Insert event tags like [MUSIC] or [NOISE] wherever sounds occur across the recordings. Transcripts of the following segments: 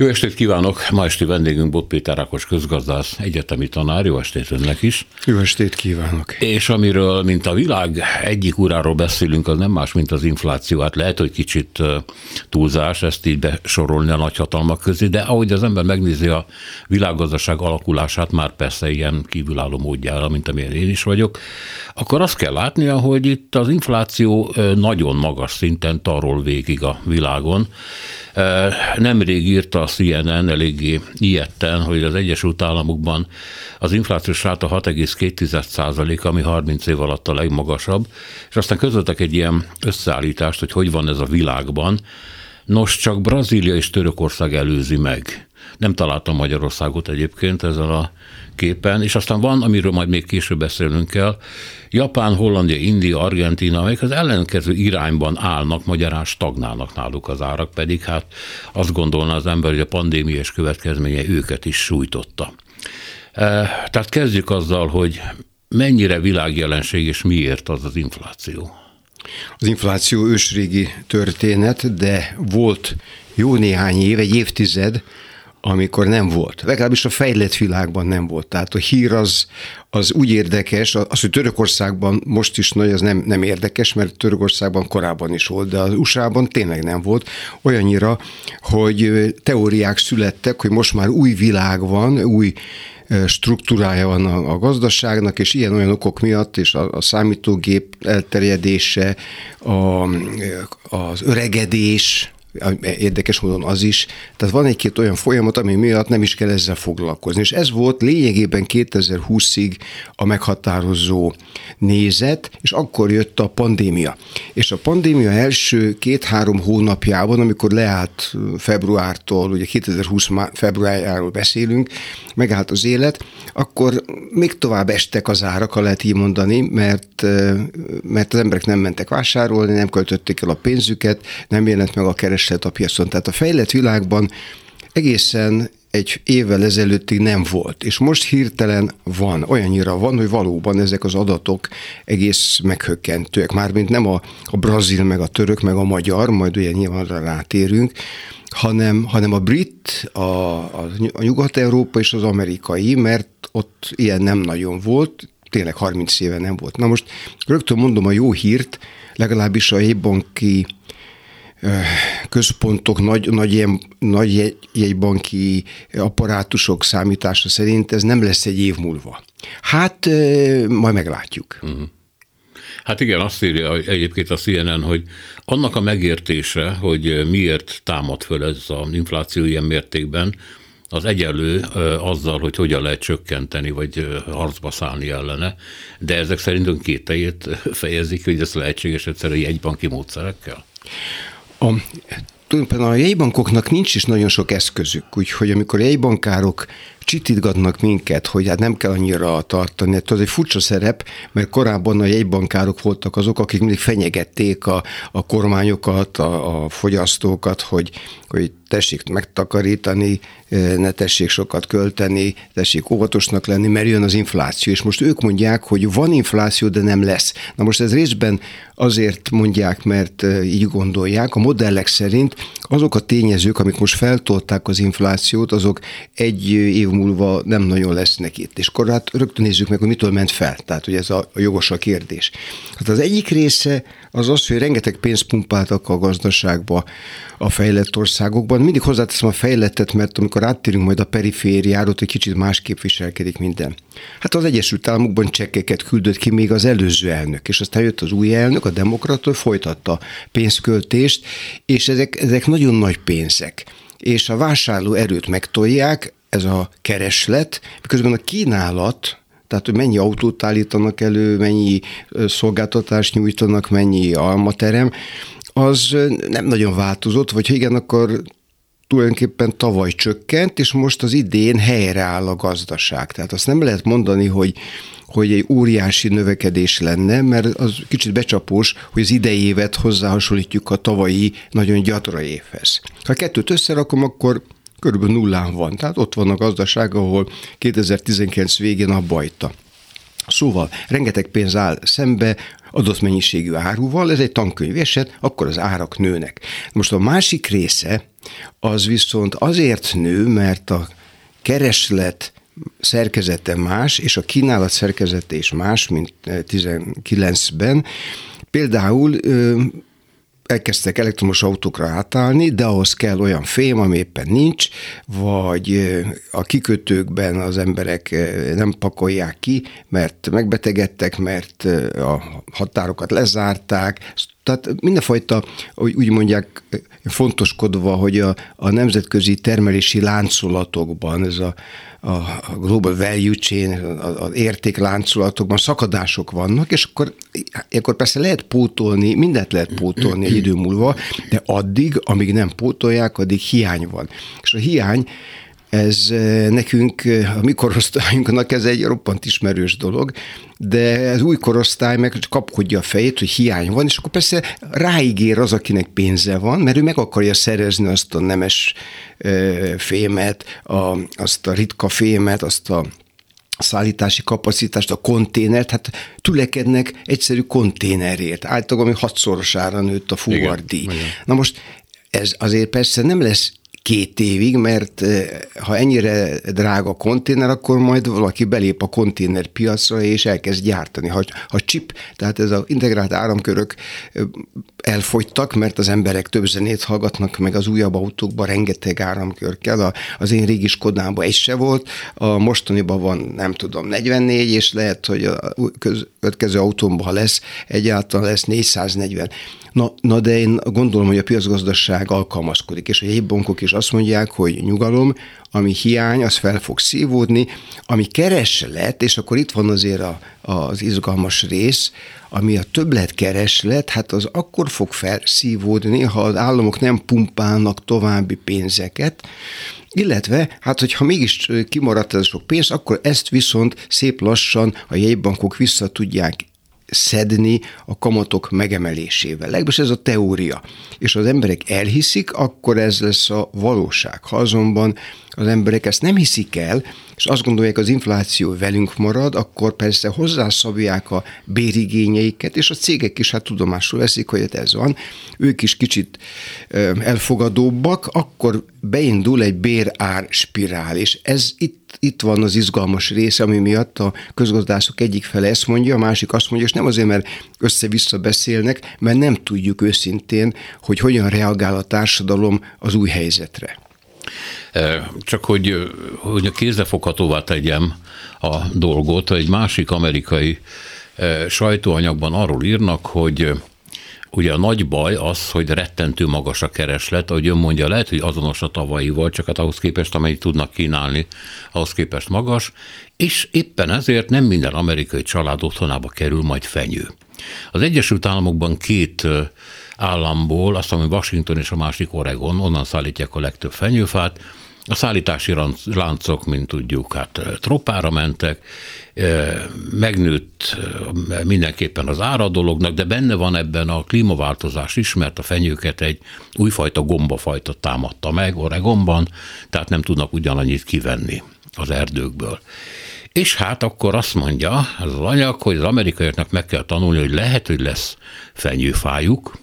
Jó estét kívánok! Ma esti vendégünk Bot Péter Ákos közgazdász, egyetemi tanár. Jó estét önnek is! Jó estét kívánok! És amiről, mint a világ egyik uráról beszélünk, az nem más, mint az infláció. Hát lehet, hogy kicsit túlzás ezt így besorolni a nagyhatalmak közé, de ahogy az ember megnézi a világgazdaság alakulását, már persze ilyen kívülálló módjára, mint amilyen én is vagyok, akkor azt kell látnia, hogy itt az infláció nagyon magas szinten tarol végig a világon. Nemrég írta a CNN eléggé ilyetten, hogy az Egyesült Államokban az inflációs ráta 6,2% ami 30 év alatt a legmagasabb, és aztán közöltek egy ilyen összeállítást, hogy hogy van ez a világban. Nos, csak Brazília és Törökország előzi meg. Nem találtam Magyarországot egyébként ezen a képen, és aztán van, amiről majd még később beszélnünk kell, Japán, Hollandia, India, Argentina, amelyek az ellenkező irányban állnak, magyarán stagnálnak náluk az árak, pedig hát azt gondolna az ember, hogy a pandémiás következménye őket is sújtotta. E, tehát kezdjük azzal, hogy mennyire világjelenség és miért az az infláció. Az infláció ősrégi történet, de volt jó néhány év, egy évtized, amikor nem volt. Legalábbis a fejlett világban nem volt. Tehát a hír az, az úgy érdekes, az, hogy Törökországban most is nagy, az nem, nem érdekes, mert Törökországban korábban is volt, de az USA-ban tényleg nem volt. Olyannyira, hogy teóriák születtek, hogy most már új világ van, új struktúrája van a, a gazdaságnak, és ilyen-olyan okok miatt, és a, a számítógép elterjedése, a, az öregedés, érdekes módon az is. Tehát van egy-két olyan folyamat, ami miatt nem is kell ezzel foglalkozni. És ez volt lényegében 2020-ig a meghatározó nézet, és akkor jött a pandémia. És a pandémia első két-három hónapjában, amikor leállt februártól, ugye 2020 februárjáról beszélünk, megállt az élet, akkor még tovább estek az árak, ha lehet így mondani, mert, mert az emberek nem mentek vásárolni, nem költötték el a pénzüket, nem jelent meg a kereslet a piacon. Tehát a fejlett világban egészen egy évvel ezelőttig nem volt, és most hirtelen van, olyannyira van, hogy valóban ezek az adatok egész meghökkentőek. Mármint nem a, a brazil, meg a török, meg a magyar, majd ugye nyilván rátérünk, hanem, hanem a brit, a, a, a nyugat-európa és az amerikai, mert ott ilyen nem nagyon volt, tényleg 30 éve nem volt. Na most rögtön mondom a jó hírt, legalábbis a jegybanki központok, nagy, nagy, ilyen, nagy jegybanki apparátusok számítása szerint ez nem lesz egy év múlva. Hát majd meglátjuk. Uh-huh. Hát igen, azt írja egyébként a CNN, hogy annak a megértése, hogy miért támad föl ez az infláció ilyen mértékben, az egyenlő azzal, hogy hogyan lehet csökkenteni, vagy harcba szállni ellene, de ezek szerint két tejét fejezik, hogy ez lehetséges egyszerűen jegybanki módszerekkel? A tulajdonképpen a jegybankoknak nincs is nagyon sok eszközük, úgyhogy amikor a jegybankárok csitítgatnak minket, hogy hát nem kell annyira tartani. Hát az egy furcsa szerep, mert korábban a jegybankárok voltak azok, akik mindig fenyegették a, a kormányokat, a, a fogyasztókat, hogy, hogy tessék megtakarítani, ne tessék sokat költeni, tessék óvatosnak lenni, mert jön az infláció. És most ők mondják, hogy van infláció, de nem lesz. Na most ez részben azért mondják, mert így gondolják. A modellek szerint azok a tényezők, amik most feltolták az inflációt, azok egy év múlva nem nagyon lesznek itt. És akkor hát rögtön nézzük meg, hogy mitől ment fel. Tehát, hogy ez a, jogos a kérdés. Hát az egyik része az az, hogy rengeteg pénzt pumpáltak a gazdaságba a fejlett országokban. Mindig hozzáteszem a fejlettet, mert amikor áttérünk majd a perifériáról, hogy kicsit másképp viselkedik minden. Hát az Egyesült Államokban csekkeket küldött ki még az előző elnök, és aztán jött az új elnök, a demokrata, folytatta pénzköltést, és ezek, ezek nagyon nagy pénzek és a vásárló erőt megtolják, ez a kereslet, miközben a kínálat, tehát hogy mennyi autót állítanak elő, mennyi szolgáltatást nyújtanak, mennyi almaterem, az nem nagyon változott, vagy ha igen, akkor tulajdonképpen tavaly csökkent, és most az idén helyreáll a gazdaság. Tehát azt nem lehet mondani, hogy, hogy egy óriási növekedés lenne, mert az kicsit becsapós, hogy az idei évet hozzáhasonlítjuk a tavalyi nagyon gyatra évhez. Ha kettőt összerakom, akkor körülbelül nullán van. Tehát ott van a gazdaság, ahol 2019 végén a bajta. Szóval rengeteg pénz áll szembe adott mennyiségű áruval, ez egy tankönyv eset, akkor az árak nőnek. Most a másik része az viszont azért nő, mert a kereslet szerkezete más, és a kínálat szerkezete is más, mint 19-ben. Például elkezdtek elektromos autókra átállni, de ahhoz kell olyan fém, ami éppen nincs, vagy a kikötőkben az emberek nem pakolják ki, mert megbetegedtek, mert a határokat lezárták, tehát mindenfajta, úgy mondják, fontoskodva, hogy a, a nemzetközi termelési láncolatokban, ez a, a global value chain, az értékláncolatokban szakadások vannak, és akkor, akkor persze lehet pótolni, mindent lehet pótolni egy idő múlva, de addig, amíg nem pótolják, addig hiány van. És a hiány ez eh, nekünk, eh, a mi korosztályunknak ez egy roppant ismerős dolog, de ez új korosztály meg kapkodja a fejét, hogy hiány van, és akkor persze ráigér az, akinek pénze van, mert ő meg akarja szerezni azt a nemes eh, fémet, a, azt a ritka fémet, azt a szállítási kapacitást, a konténert, hát tülekednek egyszerű konténerért. Általában ami hatszorosára nőtt a fuvardíj. Na most ez azért persze nem lesz két évig, mert ha ennyire drága konténer, akkor majd valaki belép a konténerpiacra és elkezd gyártani. Ha, ha chip, tehát ez az integrált áramkörök elfogytak, mert az emberek több zenét hallgatnak, meg az újabb autókban rengeteg áramkör kell. Az én régi Skodában egy se volt, a mostaniban van, nem tudom, 44, és lehet, hogy a következő autómban, lesz, egyáltalán lesz 440. Na, na de én gondolom, hogy a piacgazdaság alkalmazkodik, és a jegybankok is azt mondják, hogy nyugalom, ami hiány, az fel fog szívódni, ami kereslet, és akkor itt van azért a, az izgalmas rész, ami a többlet kereslet, hát az akkor fog felszívódni, ha az államok nem pumpálnak további pénzeket, illetve, hát hogyha mégis kimaradt ez a sok pénz, akkor ezt viszont szép lassan a jegybankok vissza tudják szedni a kamatok megemelésével. Legalábbis ez a teória. És az emberek elhiszik, akkor ez lesz a valóság. Ha azonban az emberek ezt nem hiszik el, és azt gondolják, az infláció velünk marad, akkor persze hozzászabják a bérigényeiket, és a cégek is hát tudomásul veszik, hogy ez van. Ők is kicsit elfogadóbbak, akkor beindul egy bérár spirál, és ez itt, itt van az izgalmas része, ami miatt a közgazdászok egyik fele ezt mondja, a másik azt mondja, és nem azért, mert össze-vissza beszélnek, mert nem tudjuk őszintén, hogy hogyan reagál a társadalom az új helyzetre. Csak hogy, hogy kézzelfoghatóvá tegyem a dolgot, egy másik amerikai sajtóanyagban arról írnak, hogy Ugye a nagy baj az, hogy rettentő magas a kereslet, ahogy ön mondja, lehet, hogy azonos a tavalyival, csak hát ahhoz képest, amennyit tudnak kínálni, ahhoz képest magas, és éppen ezért nem minden amerikai család otthonába kerül majd fenyő. Az Egyesült Államokban két államból, azt ami Washington és a másik Oregon, onnan szállítják a legtöbb fenyőfát, a szállítási láncok, mint tudjuk, hát tropára mentek, megnőtt mindenképpen az ára de benne van ebben a klímaváltozás is, mert a fenyőket egy újfajta gombafajta támadta meg Oregonban, tehát nem tudnak ugyanannyit kivenni az erdőkből. És hát akkor azt mondja az anyag, hogy az amerikaiaknak meg kell tanulni, hogy lehet, hogy lesz fenyőfájuk,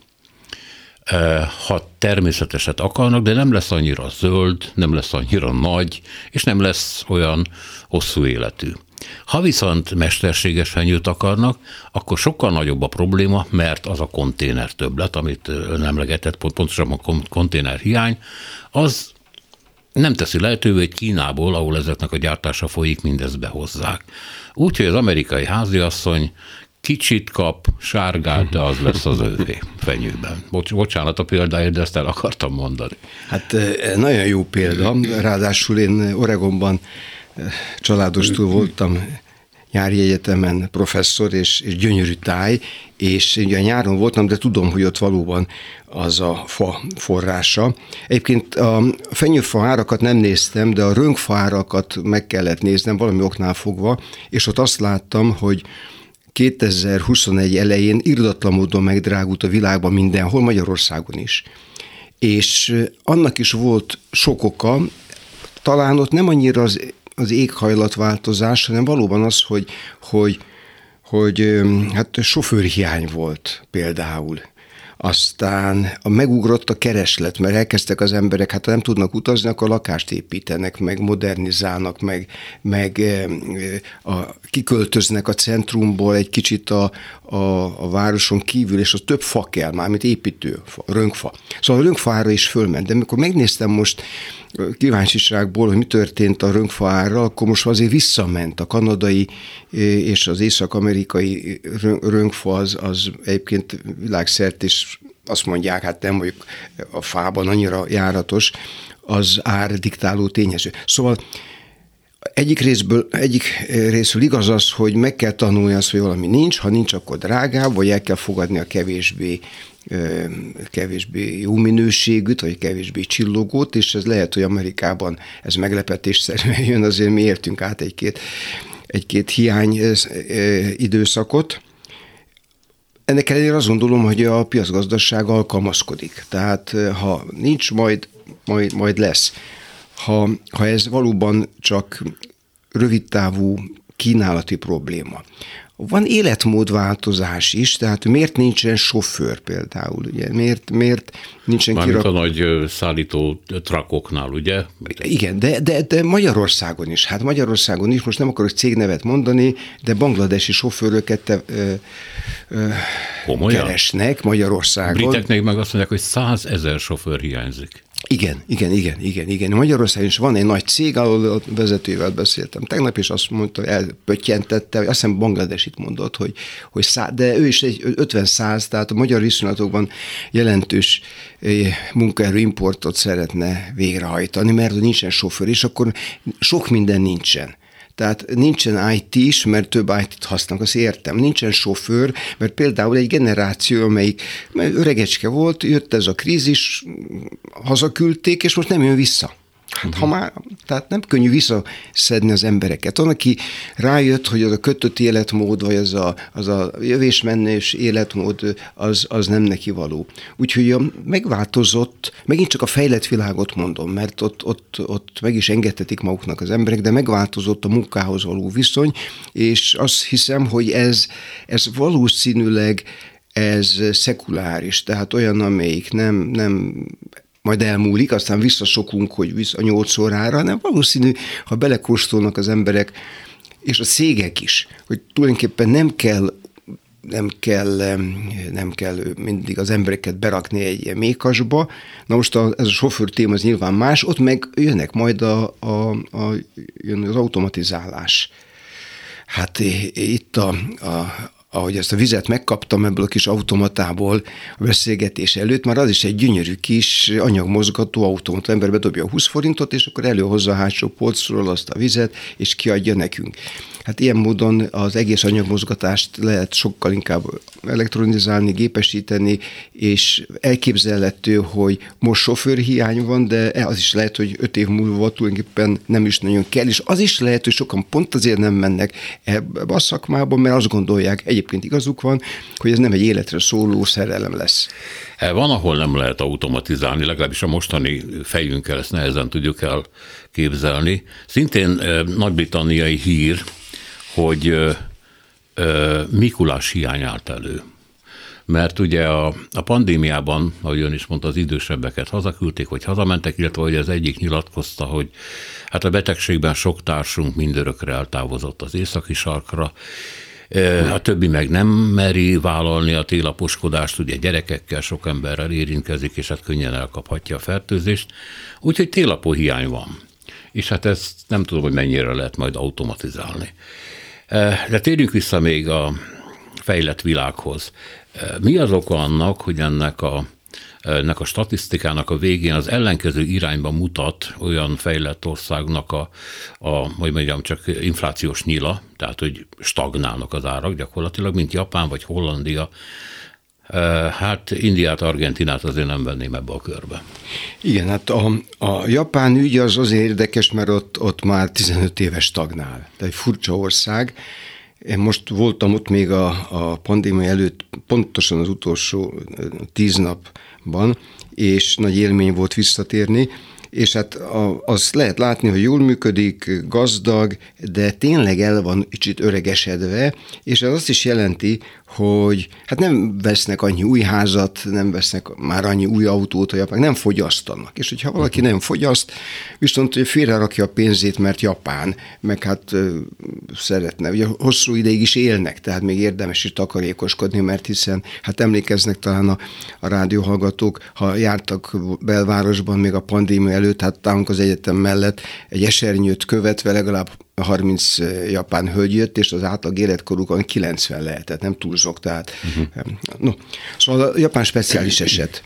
ha természeteset akarnak, de nem lesz annyira zöld, nem lesz annyira nagy, és nem lesz olyan hosszú életű. Ha viszont mesterséges fenyőt akarnak, akkor sokkal nagyobb a probléma, mert az a konténer többlet, amit ön emlegetett, pontosan a konténer hiány, az nem teszi lehetővé, hogy Kínából, ahol ezeknek a gyártása folyik, mindezt behozzák. Úgyhogy az amerikai háziasszony kicsit kap, sárgát, de az lesz az ővé fenyőben. Bocs, bocsánat a példáért, de ezt el akartam mondani. Hát nagyon jó példa, ráadásul én Oregonban családostul voltam nyári egyetemen professzor, és, és gyönyörű táj, és ugye nyáron voltam, de tudom, hogy ott valóban az a fa forrása. Egyébként a fenyőfa árakat nem néztem, de a rönkfa árakat meg kellett néznem valami oknál fogva, és ott azt láttam, hogy 2021 elején irdatlan módon megdrágult a világban mindenhol, Magyarországon is. És annak is volt sok oka, talán ott nem annyira az, az éghajlatváltozás, hanem valóban az, hogy, hogy, hogy hát sofőrhiány volt például aztán a megugrott a kereslet, mert elkezdtek az emberek, hát ha nem tudnak utazni, akkor lakást építenek, meg modernizálnak, meg, meg a, kiköltöznek a centrumból egy kicsit a, a, a városon kívül, és az több fa kell már, mint építő, fa, rönkfa. Szóval a rönkfára is fölment, de amikor megnéztem most kíváncsiságból, hogy mi történt a rönkfa árral, akkor most azért visszament a kanadai és az észak-amerikai rönkfa az, az egyébként világszert is azt mondják, hát nem vagyok a fában annyira járatos, az ár diktáló tényező. Szóval egyik részből, egyik részből igaz az, hogy meg kell tanulni azt, hogy valami nincs, ha nincs, akkor drágább, vagy el kell fogadni a kevésbé kevésbé jó minőségűt, vagy kevésbé csillogót, és ez lehet, hogy Amerikában ez meglepetésszerűen jön, azért mi értünk át egy-két egy-két hiány időszakot. Ennek ellenére azt gondolom, hogy a piacgazdaság alkalmazkodik. Tehát ha nincs, majd, majd, majd lesz. Ha, ha ez valóban csak rövidtávú kínálati probléma, van életmódváltozás is, tehát miért nincsen sofőr például, ugye? Miért, miért nincsen Mármint kirak... a nagy szállító trakoknál, ugye? Igen, de, de, de Magyarországon is. Hát Magyarországon is, most nem akarok cégnevet mondani, de bangladesi sofőröket te, ö, ö, keresnek Magyarországon. Briteknek meg azt mondják, hogy százezer sofőr hiányzik. Igen, igen, igen, igen, igen. Magyarországon is van egy nagy cég, ahol a vezetővel beszéltem tegnap, és azt mondta, elpöttyentette, azt hiszem Bangladesit mondott, hogy, hogy szá, de ő is egy 50-100, tehát a magyar viszonylatokban jelentős eh, munkaerő importot szeretne végrehajtani, mert nincsen sofőr, és akkor sok minden nincsen. Tehát nincsen IT is, mert több IT-t használnak, azt értem. Nincsen sofőr, mert például egy generáció, amelyik öregecske volt, jött ez a krízis, hazaküldték, és most nem jön vissza. Hát ha már, tehát nem könnyű visszaszedni az embereket. Van, aki rájött, hogy az a kötött életmód, vagy az a, az a jövésmennés életmód, az, az nem neki való. Úgyhogy a megváltozott, megint csak a fejlett világot mondom, mert ott, ott, ott meg is engedhetik maguknak az emberek, de megváltozott a munkához való viszony, és azt hiszem, hogy ez, ez valószínűleg ez szekuláris, tehát olyan, amelyik nem, nem majd elmúlik, aztán visszasokunk, hogy vissza a nyolc órára, hanem valószínű, ha belekóstolnak az emberek, és a cégek is, hogy tulajdonképpen nem kell nem kell, nem kell mindig az embereket berakni egy ilyen mékasba. Na most a, ez a sofőr téma az nyilván más, ott meg jönnek majd a, a, a, jön az automatizálás. Hát itt a, a, ahogy ezt a vizet megkaptam ebből a kis automatából a beszélgetés előtt, már az is egy gyönyörű kis anyagmozgató automata. Ember bedobja a 20 forintot, és akkor előhozza a hátsó polcról azt a vizet, és kiadja nekünk. Hát ilyen módon az egész anyagmozgatást lehet sokkal inkább elektronizálni, gépesíteni, és elképzelhető, hogy most sofőrhiány van, de az is lehet, hogy öt év múlva tulajdonképpen nem is nagyon kell, és az is lehet, hogy sokan pont azért nem mennek ebbe a szakmába, mert azt gondolják, egyébként igazuk van, hogy ez nem egy életre szóló szerelem lesz. E, van, ahol nem lehet automatizálni, legalábbis a mostani fejünkkel ezt nehezen tudjuk elképzelni. Szintén e, nagy-britanniai hír, hogy Mikulás hiány állt elő. Mert ugye a, a pandémiában, ahogy ön is mondta, az idősebbeket hazaküldték, hogy hazamentek, illetve hogy az egyik nyilatkozta, hogy hát a betegségben sok társunk mindörökre eltávozott az északi sarkra, a többi meg nem meri vállalni a télaposkodást, ugye gyerekekkel sok emberrel érintkezik, és hát könnyen elkaphatja a fertőzést. Úgyhogy télapó hiány van. És hát ezt nem tudom, hogy mennyire lehet majd automatizálni. De térjünk vissza még a fejlett világhoz. Mi az oka annak, hogy ennek a ennek a statisztikának a végén az ellenkező irányba mutat olyan fejlett országnak a, a hogy mondjam, csak inflációs nyila, tehát hogy stagnálnak az árak gyakorlatilag, mint Japán vagy Hollandia, Hát Indiát, Argentinát azért nem venném ebbe a körbe. Igen, hát a, a japán ügy az azért érdekes, mert ott, ott már 15 éves stagnál. Tehát egy furcsa ország. Én most voltam ott még a, a pandémia előtt, pontosan az utolsó tíz napban, és nagy élmény volt visszatérni, és hát a, azt lehet látni, hogy jól működik, gazdag, de tényleg el van kicsit öregesedve, és ez azt is jelenti, hogy hát nem vesznek annyi új házat, nem vesznek már annyi új autót, hogy japán nem fogyasztanak. És hogyha valaki nem fogyaszt, viszont hogy félrerakja a pénzét, mert Japán, meg hát ö, szeretne. Ugye hosszú ideig is élnek, tehát még érdemes is takarékoskodni, mert hiszen hát emlékeznek talán a, a rádióhallgatók, ha jártak belvárosban még a pandémia előtt, hát távunk az egyetem mellett egy esernyőt követve legalább 30 japán hölgy jött, és az átlag életkorukon 90 lehetett, nem túlzok, tehát uh-huh. no. Szóval a japán speciális eset.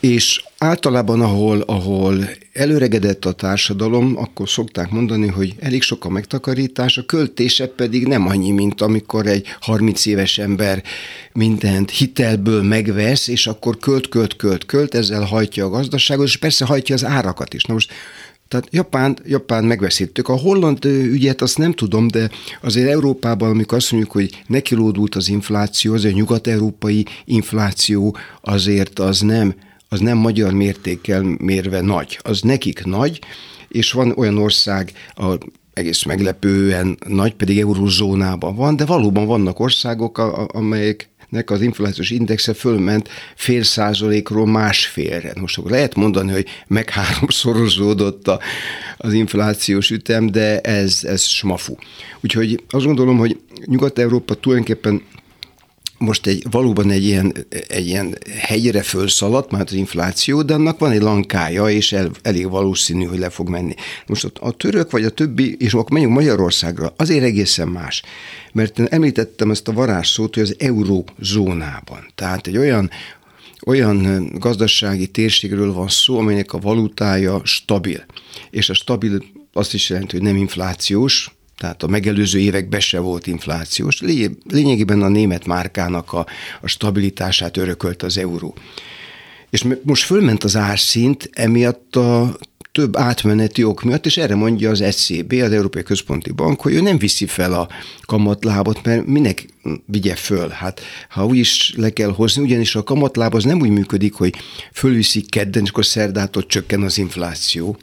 És általában, ahol, ahol előregedett a társadalom, akkor szokták mondani, hogy elég sok a megtakarítás, a költése pedig nem annyi, mint amikor egy 30 éves ember mindent hitelből megvesz, és akkor költ, költ, költ, költ, ezzel hajtja a gazdaságot, és persze hajtja az árakat is. Na most tehát Japán, Japán megveszíttük. A holland ügyet azt nem tudom, de azért Európában, amikor azt mondjuk, hogy nekilódult az infláció, az a nyugat-európai infláció azért az nem, az nem magyar mértékkel mérve nagy. Az nekik nagy, és van olyan ország, ahol egész meglepően nagy, pedig eurozónában van, de valóban vannak országok, amelyek nek az inflációs indexe fölment fél százalékról másfélre. Most akkor lehet mondani, hogy meg háromszorozódott a, az inflációs ütem, de ez, ez smafu. Úgyhogy azt gondolom, hogy Nyugat-Európa tulajdonképpen most egy, valóban egy ilyen, egy ilyen hegyre fölszaladt, már az infláció, de annak van egy lankája, és el, elég valószínű, hogy le fog menni. Most a, a török vagy a többi, és akkor menjünk Magyarországra, azért egészen más. Mert említettem ezt a varázsszót, hogy az eurózónában. Tehát egy olyan olyan gazdasági térségről van szó, amelynek a valutája stabil. És a stabil azt is jelenti, hogy nem inflációs, tehát a megelőző években se volt inflációs. Lényegében a német márkának a, a stabilitását örökölt az euró. És most fölment az árszint, emiatt a több átmeneti ok miatt, és erre mondja az ECB, az Európai Központi Bank, hogy ő nem viszi fel a kamatlábot, mert minek vigye föl? Hát ha úgy is le kell hozni, ugyanis a kamatláb az nem úgy működik, hogy fölviszik kedden, és akkor szerdától csökken az infláció,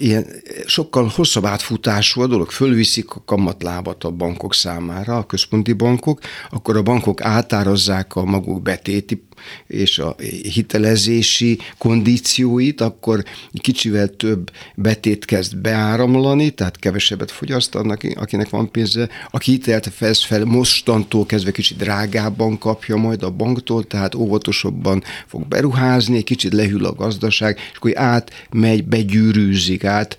ilyen sokkal hosszabb átfutású a dolog, fölviszik a kamatlábat a bankok számára, a központi bankok, akkor a bankok átárazzák a maguk betéti és a hitelezési kondícióit, akkor kicsivel több betét kezd beáramlani, tehát kevesebbet fogyaszt annak, akinek van pénze. Aki hitelt vesz fel, mostantól kezdve kicsit drágábban kapja majd a banktól, tehát óvatosabban fog beruházni, egy kicsit lehűl a gazdaság, és akkor átmegy, begyűrűzik át,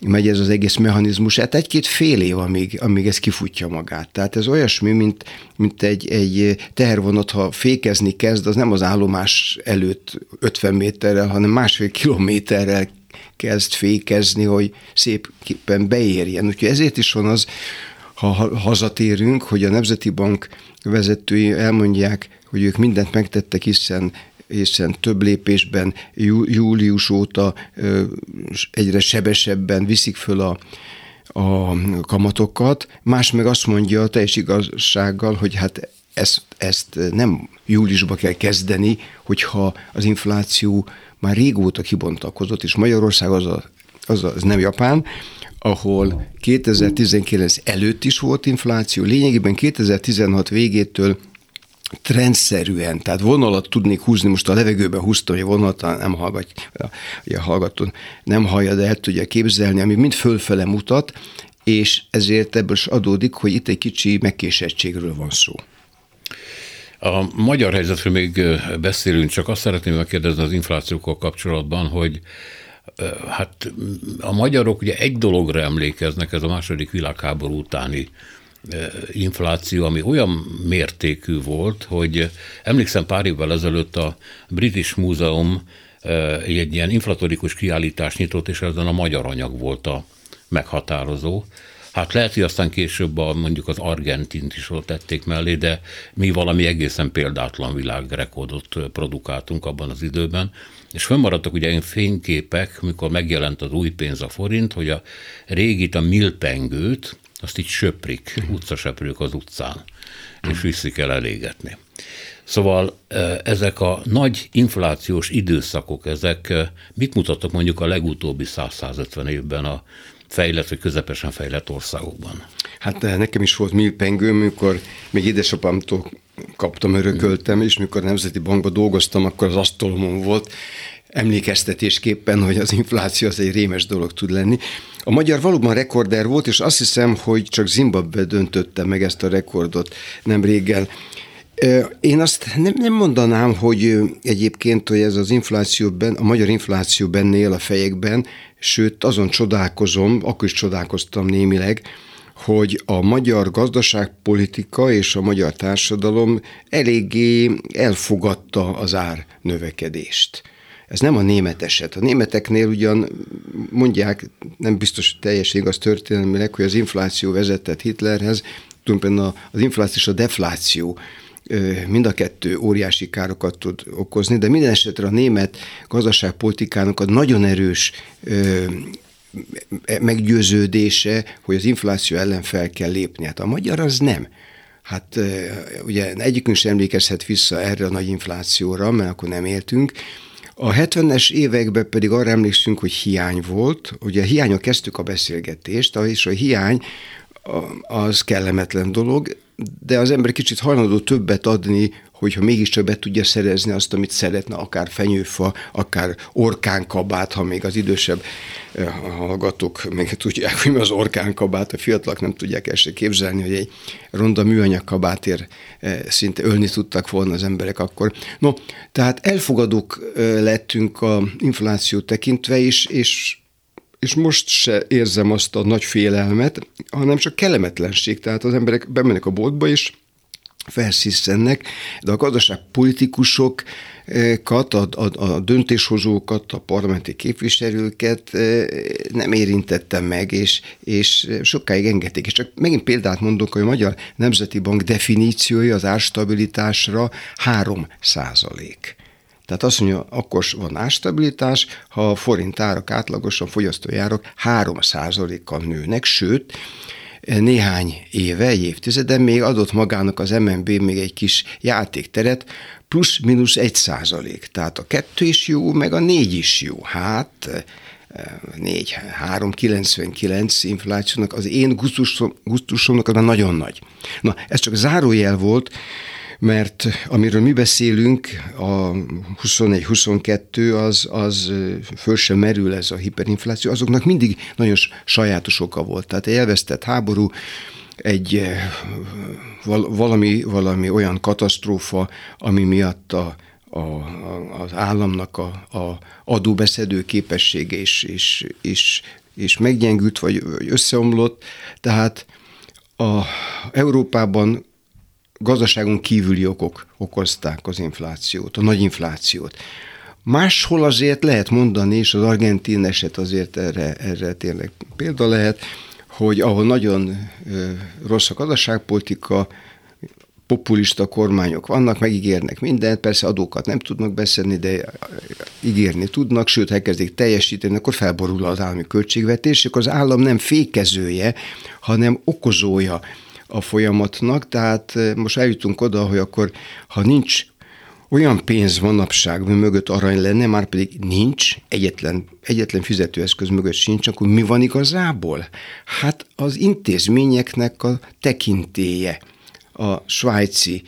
megy ez az egész mechanizmus. Hát egy-két fél év, amíg, amíg ez kifutja magát. Tehát ez olyasmi, mint, mint egy, egy tehervonat, ha fékezni kezd, az nem az állomás előtt 50 méterrel, hanem másfél kilométerrel kezd fékezni, hogy szépen beérjen. Úgyhogy ezért is van az, ha hazatérünk, hogy a Nemzeti Bank vezetői elmondják, hogy ők mindent megtettek, hiszen hiszen több lépésben július óta egyre sebesebben viszik föl a, a kamatokat, más meg azt mondja teljes igazsággal, hogy hát ezt, ezt nem júliusba kell kezdeni, hogyha az infláció már régóta kibontakozott, és Magyarország az, a, az, a, az nem Japán, ahol 2019 előtt is volt infláció, lényegében 2016 végétől trendszerűen, tehát vonalat tudnék húzni, most a levegőben húztam, hogy a vonalat nem hallgat, a hallgató nem hallja, de el tudja képzelni, ami mind fölfele mutat, és ezért ebből is adódik, hogy itt egy kicsi megkésettségről van szó. A magyar helyzetről még beszélünk, csak azt szeretném megkérdezni az inflációkkal kapcsolatban, hogy hát a magyarok ugye egy dologra emlékeznek, ez a második világháború utáni infláció, ami olyan mértékű volt, hogy emlékszem pár évvel ezelőtt a British Museum egy ilyen inflatorikus kiállítást nyitott, és ezen a magyar anyag volt a meghatározó. Hát lehet, hogy aztán később a, mondjuk az argentint is ott tették mellé, de mi valami egészen példátlan világrekordot produkáltunk abban az időben. És fönnmaradtak ugye én fényképek, mikor megjelent az új pénz a forint, hogy a régit, a milpengőt, azt így söprik, utcasöprők az utcán, és viszik el elégetni. Szóval ezek a nagy inflációs időszakok, ezek mit mutattak mondjuk a legutóbbi 100-150 évben a fejlett vagy közepesen fejlett országokban? Hát nekem is volt milpengőm, mikor még édesapámtól kaptam, örököltem, és mikor Nemzeti Bankban dolgoztam, akkor az asztalomon volt emlékeztetésképpen, hogy az infláció az egy rémes dolog tud lenni. A magyar valóban rekorder volt, és azt hiszem, hogy csak Zimbabwe döntötte meg ezt a rekordot nem régen. Én azt nem, nem mondanám, hogy egyébként, hogy ez az infláció, ben, a magyar infláció benne él a fejekben, sőt azon csodálkozom, akkor is csodálkoztam némileg, hogy a magyar gazdaságpolitika és a magyar társadalom eléggé elfogadta az ár növekedést. Ez nem a német eset. A németeknél ugyan mondják, nem biztos, hogy teljes igaz történelmileg, hogy az infláció vezetett Hitlerhez, tulajdonképpen az infláció és a defláció mind a kettő óriási károkat tud okozni, de minden esetre a német gazdaságpolitikának a nagyon erős meggyőződése, hogy az infláció ellen fel kell lépni. Hát a magyar az nem. Hát ugye egyikünk sem emlékezhet vissza erre a nagy inflációra, mert akkor nem éltünk, a 70-es években pedig arra emlékszünk, hogy hiány volt, ugye hiányok kezdtük a beszélgetést, és a hiány az kellemetlen dolog, de az ember kicsit hajlandó többet adni, hogyha mégiscsak be tudja szerezni azt, amit szeretne, akár fenyőfa, akár orkánkabát, ha még az idősebb eh, hallgatók még tudják, hogy mi az orkánkabát, a fiatalok nem tudják el se képzelni, hogy egy ronda műanyag kabátért eh, szinte ölni tudtak volna az emberek akkor. No, tehát elfogadók eh, lettünk a infláció tekintve is, és és most se érzem azt a nagy félelmet, hanem csak kellemetlenség. Tehát az emberek bemennek a boltba, és felsziszennek, de a gazdaságpolitikusokat, a, a, a döntéshozókat, a parlamenti képviselőket eh, nem érintettem meg, és, és sokáig engedték. És csak megint példát mondok, hogy a Magyar Nemzeti Bank definíciója az árstabilitásra 3 százalék. Tehát azt mondja, akkor van árstabilitás, ha a forint árak átlagosan fogyasztói árak 3%-kal nőnek, sőt, néhány éve, évtizeden még adott magának az MNB még egy kis játékteret, plusz-minusz egy százalék. Tehát a kettő is jó, meg a négy is jó. Hát 4, 3, 99 inflációnak az én gusztusom, gusztusomnak az nagyon nagy. Na, ez csak zárójel volt, mert amiről mi beszélünk, a 21-22, az, az föl sem merül ez a hiperinfláció, azoknak mindig nagyon sajátos oka volt. Tehát egy elvesztett háború, egy valami, valami olyan katasztrófa, ami miatt a, a, az államnak a, a adóbeszedő képessége is, is, is, is meggyengült, vagy összeomlott. Tehát a Európában gazdaságon kívüli okok okozták az inflációt, a nagy inflációt. Máshol azért lehet mondani, és az argentin eset azért erre, erre tényleg példa lehet, hogy ahol nagyon rossz a gazdaságpolitika, populista kormányok vannak, megígérnek mindent, persze adókat nem tudnak beszedni, de ígérni tudnak, sőt, elkezdik teljesíteni, akkor felborul az állami költségvetés, és az állam nem fékezője, hanem okozója a folyamatnak, tehát eh, most eljutunk oda, hogy akkor, ha nincs olyan pénz manapság, ami mögött arany lenne, már pedig nincs, egyetlen, egyetlen fizetőeszköz mögött sincs, akkor mi van igazából? Hát az intézményeknek a tekintéje, a svájci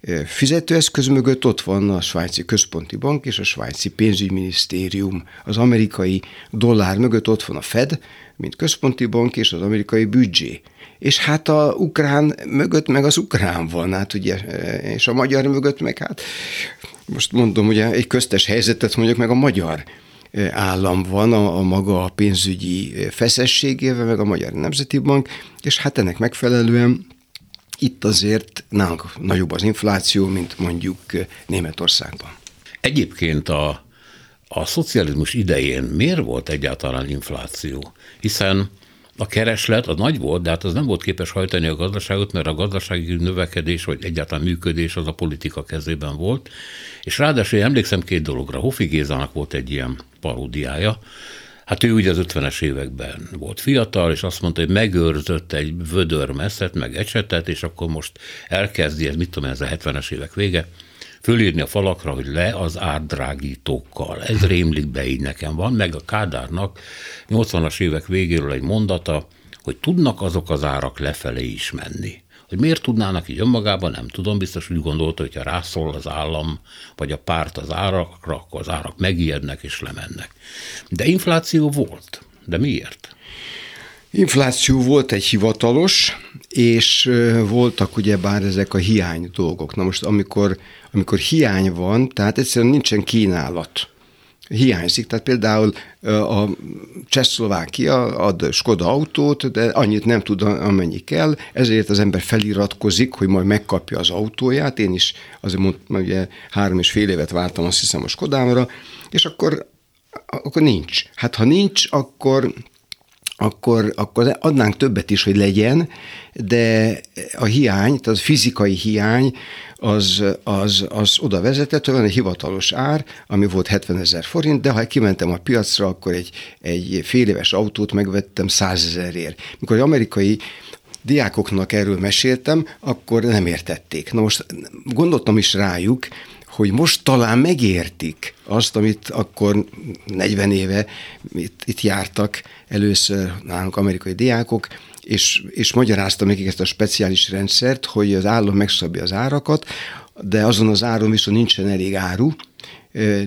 eh, fizetőeszköz mögött ott van a svájci központi bank és a svájci pénzügyminisztérium. Az amerikai dollár mögött ott van a Fed, mint központi bank és az amerikai büdzsé és hát a ukrán mögött meg az ukrán van, hát ugye, és a magyar mögött meg hát, most mondom, ugye egy köztes helyzetet mondjuk meg a magyar állam van a, a maga a pénzügyi feszességével, meg a Magyar Nemzeti Bank, és hát ennek megfelelően itt azért nálunk nagyobb az infláció, mint mondjuk Németországban. Egyébként a, a szocializmus idején miért volt egyáltalán infláció? Hiszen a kereslet az nagy volt, de hát az nem volt képes hajtani a gazdaságot, mert a gazdasági növekedés, vagy egyáltalán működés az a politika kezében volt. És ráadásul emlékszem két dologra. Hofi Gézának volt egy ilyen paródiája, Hát ő ugye az 50-es években volt fiatal, és azt mondta, hogy megőrzött egy vödör messzet, meg ecsetet, és akkor most elkezdi, ez mit tudom, ez a 70-es évek vége, fölírni a falakra, hogy le az árdrágítókkal. Ez rémlik be így nekem van, meg a Kádárnak 80-as évek végéről egy mondata, hogy tudnak azok az árak lefelé is menni. Hogy miért tudnának így önmagában, nem tudom, biztos úgy gondolta, hogyha rászól az állam, vagy a párt az árakra, akkor az árak megijednek és lemennek. De infláció volt. De miért? Infláció volt egy hivatalos, és voltak ugye bár ezek a hiány dolgok. Na most amikor, amikor hiány van, tehát egyszerűen nincsen kínálat hiányzik. Tehát például a Csehszlovákia ad Skoda autót, de annyit nem tud, amennyi kell, ezért az ember feliratkozik, hogy majd megkapja az autóját. Én is azért mondtam, ugye három és fél évet vártam, azt hiszem a Skodámra, és akkor, akkor nincs. Hát ha nincs, akkor akkor, akkor adnánk többet is, hogy legyen, de a hiány, tehát a fizikai hiány az, az, az oda vezetett, hogy van egy hivatalos ár, ami volt 70 ezer forint, de ha kimentem a piacra, akkor egy, egy fél éves autót megvettem 100 ezerért. Mikor egy amerikai diákoknak erről meséltem, akkor nem értették. Na most gondoltam is rájuk, hogy most talán megértik azt, amit akkor 40 éve itt, itt jártak először nálunk amerikai diákok, és, és magyaráztam nekik ezt a speciális rendszert, hogy az állam megszabja az árakat, de azon az áron viszont nincsen elég áru,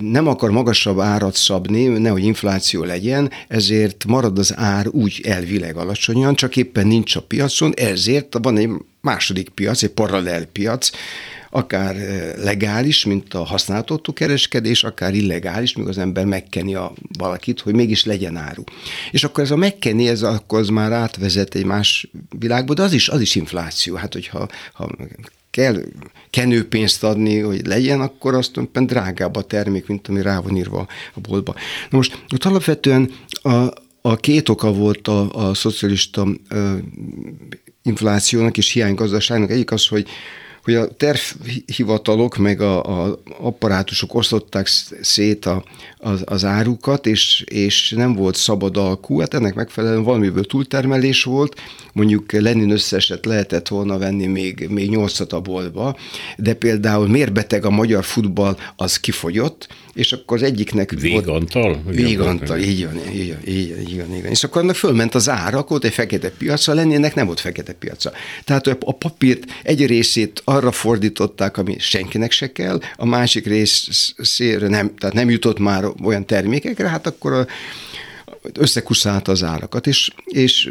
nem akar magasabb árat szabni, nehogy infláció legyen, ezért marad az ár úgy elvileg alacsonyan, csak éppen nincs a piacon, ezért van egy második piac, egy paralel piac, akár legális, mint a használt kereskedés, akár illegális, míg az ember megkeni a valakit, hogy mégis legyen áru. És akkor ez a megkeni, ez akkor az már átvezet egy más világba, de az is, az is infláció. Hát, hogyha ha kell kenőpénzt adni, hogy legyen, akkor azt tulajdonképpen drágább a termék, mint ami rá van írva a boltba. Na most ott alapvetően a, a két oka volt a, a szocialista ö, inflációnak és hiánygazdaságnak. Egyik az, hogy hogy a tervhivatalok meg a, a apparátusok osztották szét a, az, az árukat, és, és nem volt szabad alkú, hát ennek megfelelően valamiből túltermelés volt, mondjuk Lenin összeset lehetett volna venni még, még nyolcat a boltba, de például miért beteg a magyar futball, az kifogyott, és akkor az egyiknek... Végantal? Végantal, így van, így van, így van, így van, így van. És akkor annak fölment az ára, akkor ott egy fekete piaca, lennének nem volt fekete piaca. Tehát a papírt egy részét arra fordították, ami senkinek se kell, a másik részére nem, tehát nem jutott már olyan termékekre, hát akkor a, összekuszálta az árakat, és, és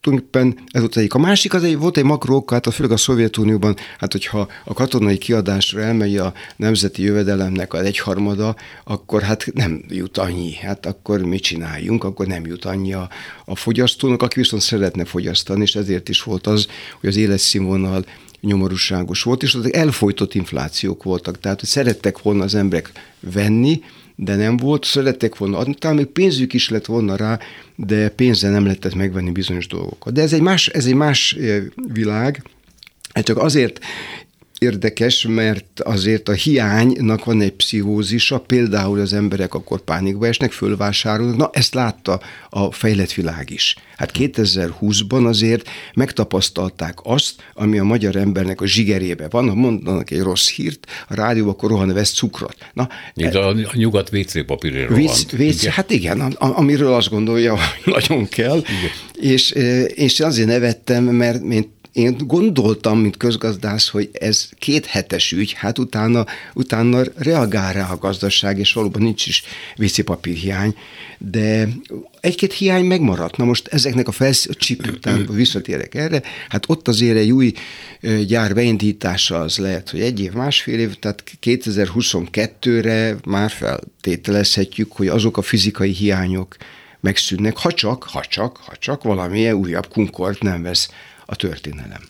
tulajdonképpen ez volt egyik. A másik az egy, volt egy makrók, hát a főleg a Szovjetunióban, hát hogyha a katonai kiadásra elmegy a nemzeti jövedelemnek az egyharmada, akkor hát nem jut annyi. Hát akkor mit csináljunk, akkor nem jut annyi a, a fogyasztónak, aki viszont szeretne fogyasztani, és ezért is volt az, hogy az életszínvonal nyomorúságos volt, és azok elfolytott inflációk voltak, tehát hogy szerettek volna az emberek venni, de nem volt, szerettek volna adni, talán még pénzük is lett volna rá, de pénzzel nem lehetett megvenni bizonyos dolgokat. De ez egy más, ez egy más eh, világ, hát csak azért érdekes, mert azért a hiánynak van egy pszichózisa, például az emberek akkor pánikba esnek, fölvásárolnak, na ezt látta a fejlett világ is. Hát 2020-ban azért megtapasztalták azt, ami a magyar embernek a zsigerébe van, ha mondanak egy rossz hírt, a rádióban akkor rohan vesz cukrot. Na, Itt a, a nyugat WC papírért WC, WC, Hát igen, amiről azt gondolja, [LAUGHS] hogy nagyon kell. Igen. És, eh, és azért nevettem, mert mint én gondoltam, mint közgazdász, hogy ez két hetes ügy, hát utána, utána reagál rá a gazdaság, és valóban nincs is papír hiány, de egy-két hiány megmaradt. Na most ezeknek a felsz, a csip után visszatérek erre, hát ott azért egy új gyár beindítása az lehet, hogy egy év, másfél év, tehát 2022-re már feltételezhetjük, hogy azok a fizikai hiányok megszűnnek, ha csak, ha csak, ha csak valamilyen újabb kunkort nem vesz a történelem.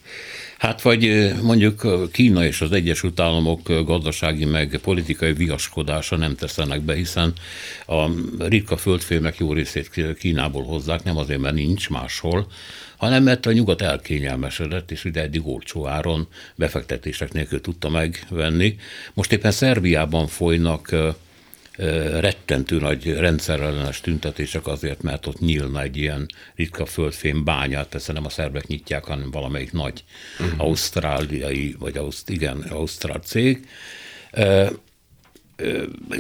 Hát vagy mondjuk Kína és az Egyesült Államok gazdasági meg politikai viaskodása nem teszenek be, hiszen a ritka földfémek jó részét Kínából hozzák, nem azért, mert nincs máshol, hanem mert a nyugat elkényelmesedett, és ugye eddig olcsó áron befektetések nélkül tudta megvenni. Most éppen Szerbiában folynak rettentő nagy rendszerellenes tüntetések azért, mert ott nyílna egy ilyen ritka földfém bányát, ezt nem a szerbek nyitják, hanem valamelyik nagy uh-huh. ausztráliai, vagy auszt, igen, ausztrál cég.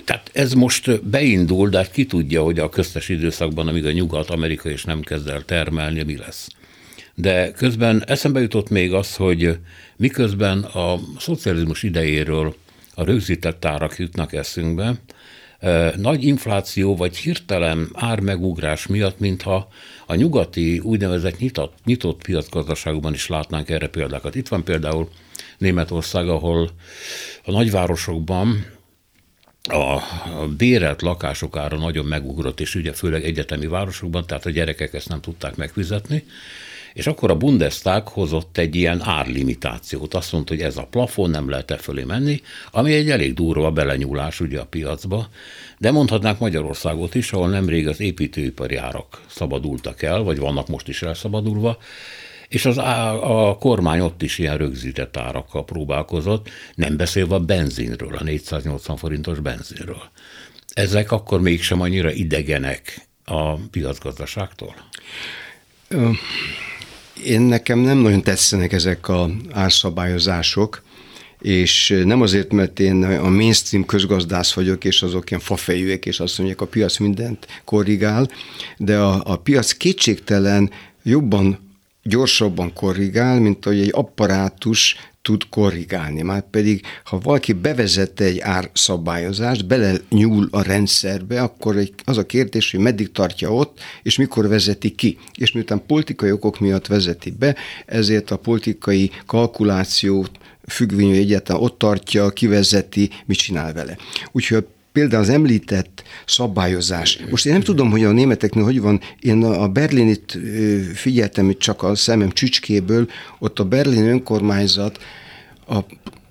Tehát ez most beindul, de hát ki tudja, hogy a köztes időszakban, amíg a Nyugat-Amerika is nem kezd el termelni, mi lesz. De közben eszembe jutott még az, hogy miközben a szocializmus idejéről a rögzített árak jutnak eszünkbe, nagy infláció vagy hirtelen ármegugrás miatt, mintha a nyugati úgynevezett nyitott, nyitott piacgazdaságban is látnánk erre példákat. Itt van például Németország, ahol a nagyvárosokban a bérelt lakások ára nagyon megugrott, és ugye főleg egyetemi városokban, tehát a gyerekek ezt nem tudták megfizetni, és akkor a Bundestag hozott egy ilyen árlimitációt. Azt mondta, hogy ez a plafon, nem lehet e fölé menni, ami egy elég durva belenyúlás ugye a piacba. De mondhatnánk Magyarországot is, ahol nemrég az építőipari árak szabadultak el, vagy vannak most is elszabadulva, és az a, a kormány ott is ilyen rögzített árakkal próbálkozott, nem beszélve a benzinről, a 480 forintos benzinről. Ezek akkor mégsem annyira idegenek a piacgazdaságtól? Én nekem nem nagyon tetszenek ezek a árszabályozások, és nem azért, mert én a mainstream közgazdász vagyok, és azok ilyen fafejűek, és azt mondják, a piac mindent korrigál, de a, a piac kétségtelen jobban gyorsabban korrigál, mint hogy egy apparátus tud korrigálni. Már pedig, ha valaki bevezette egy árszabályozást, bele nyúl a rendszerbe, akkor az a kérdés, hogy meddig tartja ott, és mikor vezeti ki. És miután politikai okok miatt vezeti be, ezért a politikai kalkulációt függvényű egyáltalán ott tartja, kivezeti, mit csinál vele. Úgyhogy például az említett szabályozás. Most én nem tudom, hogy a németeknél hogy van, én a Berlinit figyeltem itt csak a szemem csücskéből, ott a berlin önkormányzat a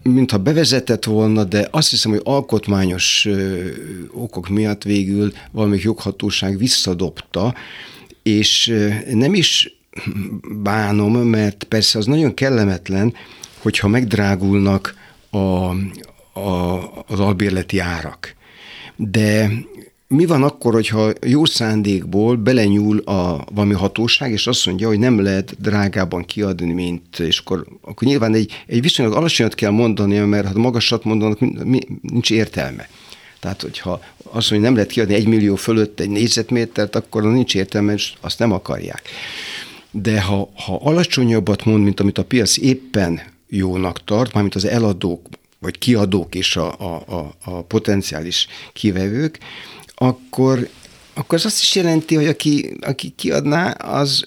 mintha bevezetett volna, de azt hiszem, hogy alkotmányos ö, okok miatt végül valamelyik joghatóság visszadobta, és ö, nem is bánom, mert persze az nagyon kellemetlen, hogyha megdrágulnak a, a, az albérleti árak de mi van akkor, hogyha jó szándékból belenyúl a valami hatóság, és azt mondja, hogy nem lehet drágában kiadni, mint, és akkor, akkor nyilván egy, egy viszonylag alacsonyat kell mondani, mert ha magasat mondanak, nincs értelme. Tehát, hogyha azt mondja, nem lehet kiadni egy millió fölött egy négyzetmétert, akkor nincs értelme, és azt nem akarják. De ha, ha alacsonyabbat mond, mint amit a piac éppen jónak tart, mármint az eladók vagy kiadók és a, a, a, a potenciális kivevők, akkor akkor az azt is jelenti, hogy aki, aki kiadná, az,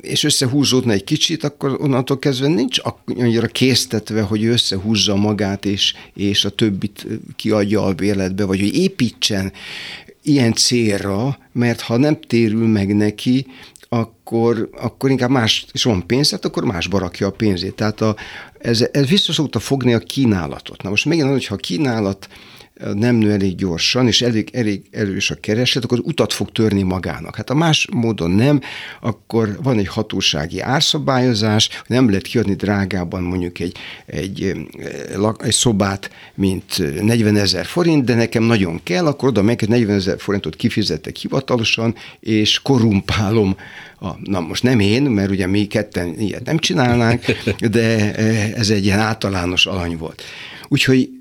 és összehúzódna egy kicsit, akkor onnantól kezdve nincs annyira késztetve, hogy összehúzza magát, és, és a többit kiadja a bérletbe, vagy hogy építsen ilyen célra, mert ha nem térül meg neki, akkor, akkor inkább más, és van pénz, hát akkor másba rakja a pénzét. Tehát a, ez, ez vissza szokta fogni a kínálatot. Na most megint, hogyha a kínálat nem nő elég gyorsan, és elég, elég erős a kereslet, akkor az utat fog törni magának. Hát a más módon nem, akkor van egy hatósági árszabályozás, nem lehet kiadni drágában mondjuk egy, egy, egy szobát, mint 40 ezer forint, de nekem nagyon kell, akkor oda meg 40 ezer forintot kifizetek hivatalosan, és korrumpálom a, na most nem én, mert ugye mi ketten ilyet nem csinálnánk, de ez egy ilyen általános alany volt. Úgyhogy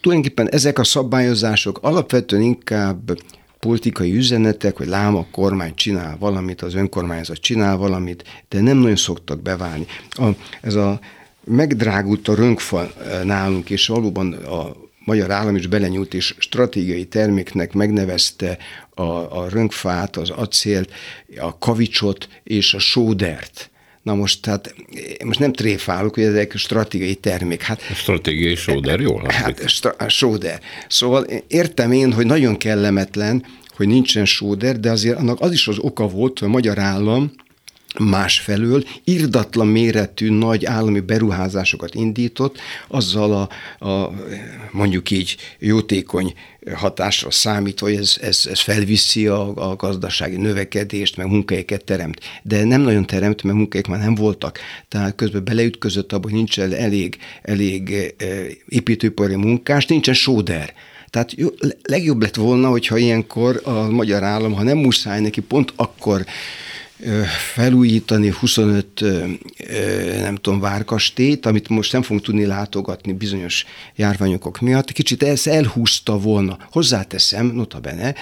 tulajdonképpen ezek a szabályozások alapvetően inkább politikai üzenetek, hogy lám a kormány csinál valamit, az önkormányzat csinál valamit, de nem nagyon szoktak beválni. A, ez a megdrágult a rönkfa eh, nálunk, és valóban a magyar állam is belenyúlt, és stratégiai terméknek megnevezte a, a rönkfát, az acélt, a kavicsot és a sódert. Na most, tehát most nem tréfálok, hogy ezek stratégiai termék. Hát, a stratégiai sóder jól Hát stra- sóder. Szóval értem én, hogy nagyon kellemetlen, hogy nincsen sóder, de azért annak az is az oka volt, hogy a magyar állam másfelől irdatlan méretű nagy állami beruházásokat indított, azzal a, a mondjuk így jótékony hatásra számít, hogy ez, ez, ez felviszi a, a gazdasági növekedést, meg munkahelyeket teremt. De nem nagyon teremt, mert munkahelyek már nem voltak. Tehát közben beleütközött abban, hogy nincs elég, elég építőipari munkás, nincsen sóder. Tehát jó, legjobb lett volna, hogyha ilyenkor a magyar állam, ha nem muszáj neki, pont akkor felújítani 25 nem tudom, várkastét, amit most nem fogunk tudni látogatni bizonyos járványokok miatt. Kicsit ez elhúzta volna. Hozzáteszem, notabene,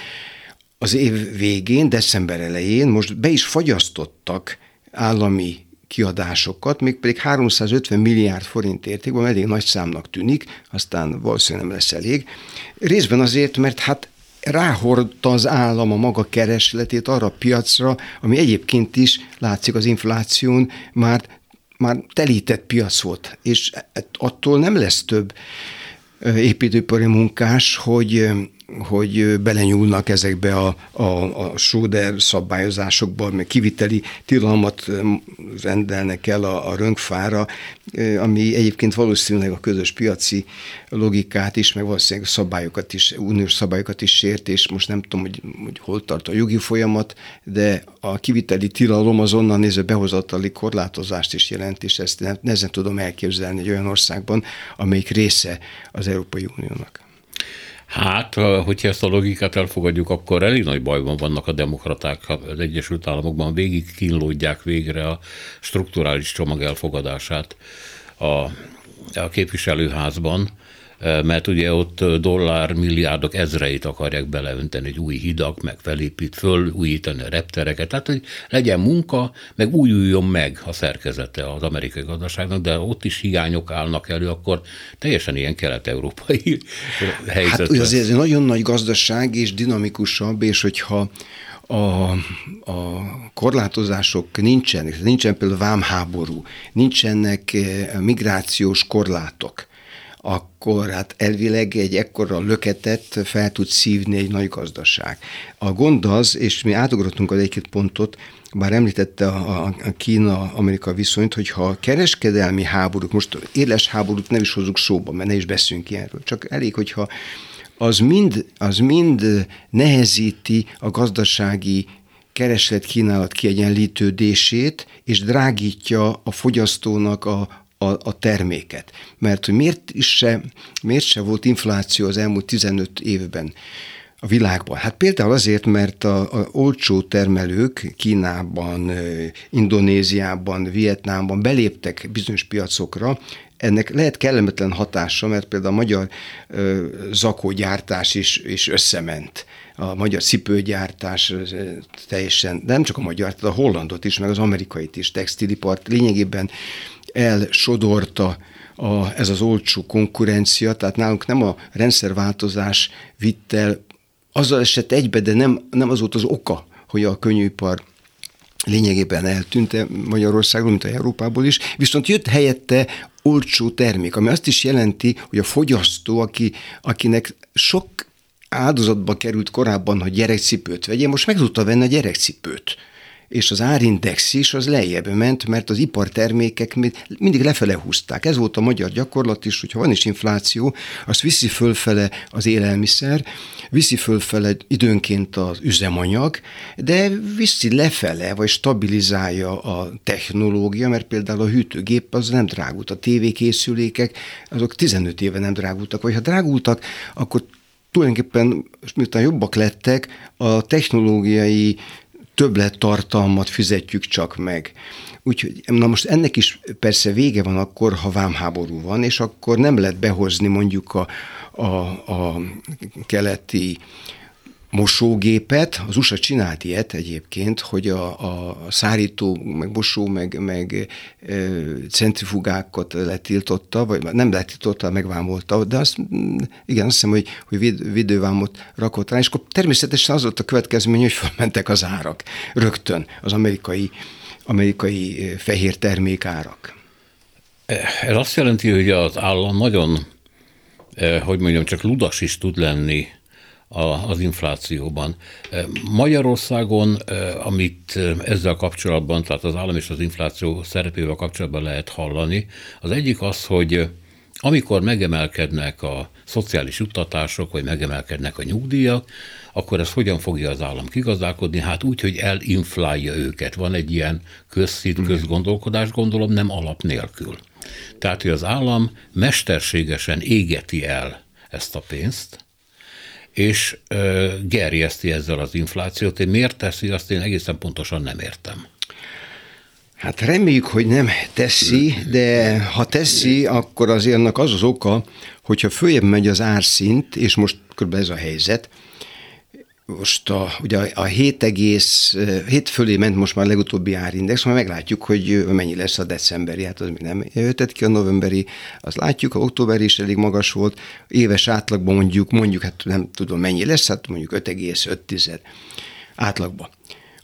az év végén, december elején most be is fagyasztottak állami kiadásokat, mégpedig 350 milliárd forint értékben, elég nagy számnak tűnik, aztán valószínűleg nem lesz elég. Részben azért, mert hát ráhordta az állam a maga keresletét arra a piacra, ami egyébként is látszik az infláción, már, már telített piac volt, és attól nem lesz több építőipari munkás, hogy hogy belenyúlnak ezekbe a, a, a Schroeder szabályozásokba, meg kiviteli tilalmat rendelnek el a, a rönkfára, ami egyébként valószínűleg a közös piaci logikát is, meg valószínűleg szabályokat is, uniós szabályokat is sért, és most nem tudom, hogy, hogy hol tart a jogi folyamat, de a kiviteli tilalom azonnal nézve behozatali korlátozást is jelent, és ezt nehezen tudom elképzelni egy olyan országban, amelyik része az Európai Uniónak. Hát, hogyha ezt a logikát elfogadjuk, akkor elég nagy bajban vannak a demokraták az Egyesült Államokban, végig kínlódják végre a strukturális csomag elfogadását a, a képviselőházban, mert ugye ott dollár milliárdok ezreit akarják beleönteni, egy új hidak, meg felépít föl, újítani a reptereket, tehát hogy legyen munka, meg újuljon meg a szerkezete az amerikai gazdaságnak, de ott is hiányok állnak elő, akkor teljesen ilyen kelet-európai [LAUGHS] helyzet. Hát ugye azért egy nagyon nagy gazdaság, és dinamikusabb, és hogyha a, a korlátozások nincsenek, nincsen például vámháború, nincsenek migrációs korlátok, akkor hát elvileg egy ekkora löketet fel tud szívni egy nagy gazdaság. A gond az, és mi átugrottunk az egy-két pontot, bár említette a, a Kína-Amerika viszonyt, hogy ha kereskedelmi háborúk, most éles háborút nem is hozunk szóba, mert ne is beszélünk ilyenről, csak elég, hogyha az mind, az mind nehezíti a gazdasági kereslet-kínálat kiegyenlítődését, és drágítja a fogyasztónak a, a, a terméket. Mert hogy miért, is se, miért se volt infláció az elmúlt 15 évben a világban? Hát például azért, mert a, a olcsó termelők Kínában, Indonéziában, Vietnámban beléptek bizonyos piacokra, ennek lehet kellemetlen hatása, mert például a magyar ö, zakógyártás is, is összement. A magyar cipőgyártás teljesen, nem csak a magyar, tehát a hollandot is, meg az amerikait is, textilipart lényegében elsodorta a, ez az olcsó konkurencia, tehát nálunk nem a rendszerváltozás vitt el, azzal esett egybe, de nem, nem az volt az oka, hogy a könnyűipar lényegében eltűnt Magyarországon, mint a Európából is, viszont jött helyette olcsó termék, ami azt is jelenti, hogy a fogyasztó, aki, akinek sok áldozatba került korábban, hogy gyerekcipőt vegye, most meg tudta venni a gyerekcipőt és az árindex is az lejjebb ment, mert az ipartermékek mindig lefele húzták. Ez volt a magyar gyakorlat is, hogyha van is infláció, az viszi fölfele az élelmiszer, viszi fölfele időnként az üzemanyag, de viszi lefele, vagy stabilizálja a technológia, mert például a hűtőgép az nem drágult, a tévékészülékek azok 15 éve nem drágultak, vagy ha drágultak, akkor tulajdonképpen miután jobbak lettek, a technológiai többlettartalmat fizetjük csak meg. Úgyhogy na most ennek is persze vége van akkor, ha vámháború van, és akkor nem lehet behozni mondjuk a, a, a keleti mosógépet, az USA csinált ilyet egyébként, hogy a, a szárító, meg mosó, meg, meg e, centrifugákat letiltotta, vagy nem letiltotta, megvámolta, de azt, igen, azt hiszem, hogy, hogy vid, vidővámot rakott rá, és akkor természetesen az volt a következmény, hogy felmentek az árak rögtön, az amerikai, amerikai fehér termékárak. Ez azt jelenti, hogy az állam nagyon, hogy mondjam, csak ludas is tud lenni az inflációban. Magyarországon, amit ezzel kapcsolatban, tehát az állam és az infláció szerepével kapcsolatban lehet hallani, az egyik az, hogy amikor megemelkednek a szociális juttatások, vagy megemelkednek a nyugdíjak, akkor ez hogyan fogja az állam kigazdálkodni? Hát úgy, hogy elinflálja őket. Van egy ilyen közszít, közgondolkodás, gondolom, nem alap nélkül. Tehát, hogy az állam mesterségesen égeti el ezt a pénzt, és gerjeszti ezzel az inflációt. Én miért teszi, azt én egészen pontosan nem értem. Hát reméljük, hogy nem teszi, de ha teszi, akkor azért az az oka, hogyha följebb megy az árszint, és most kb. ez a helyzet, most a, ugye a 7, egész, 7 fölé ment most már a legutóbbi árindex, majd meglátjuk, hogy mennyi lesz a decemberi, hát az még nem jöhetett ki a novemberi, azt látjuk, a októberi is elég magas volt, éves átlagban mondjuk, mondjuk, hát nem tudom mennyi lesz, hát mondjuk 5,5 átlagban.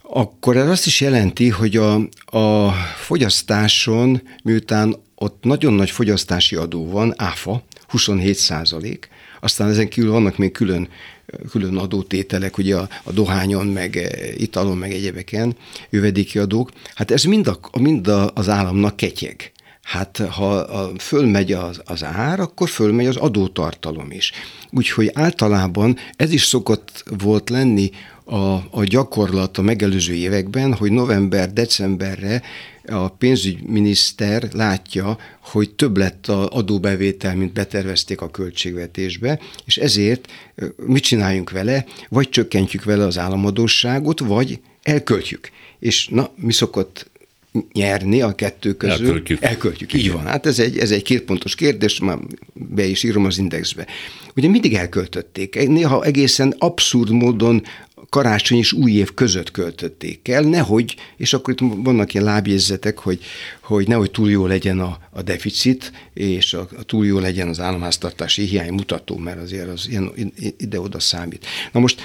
Akkor ez azt is jelenti, hogy a, a fogyasztáson, miután ott nagyon nagy fogyasztási adó van, áfa, 27 százalék, aztán ezen kívül vannak még külön külön adótételek, ugye a, a dohányon, meg e, italon, meg egyebeken, jövedéki adók. Hát ez mind, a, mind a, az államnak ketyeg. Hát ha a, fölmegy az, az ár, akkor fölmegy az adótartalom is. Úgyhogy általában ez is szokott volt lenni a, a gyakorlat a megelőző években, hogy november-decemberre a pénzügyminiszter látja, hogy több lett az adóbevétel, mint betervezték a költségvetésbe, és ezért mit csináljunk vele? Vagy csökkentjük vele az államadóságot, vagy elköltjük. És na, mi szokott nyerni a kettő közül. Elköltjük. Elköltjük, így van. Hát ez egy, ez egy kétpontos kérdés, már be is írom az indexbe. Ugye mindig elköltötték, néha egészen abszurd módon karácsony és új év között költötték el, nehogy, és akkor itt vannak ilyen lábjegyzetek, hogy, hogy nehogy túl jó legyen a, a deficit, és a, a túl jó legyen az államháztartási hiány mutató, mert azért az ilyen ide-oda számít. Na most,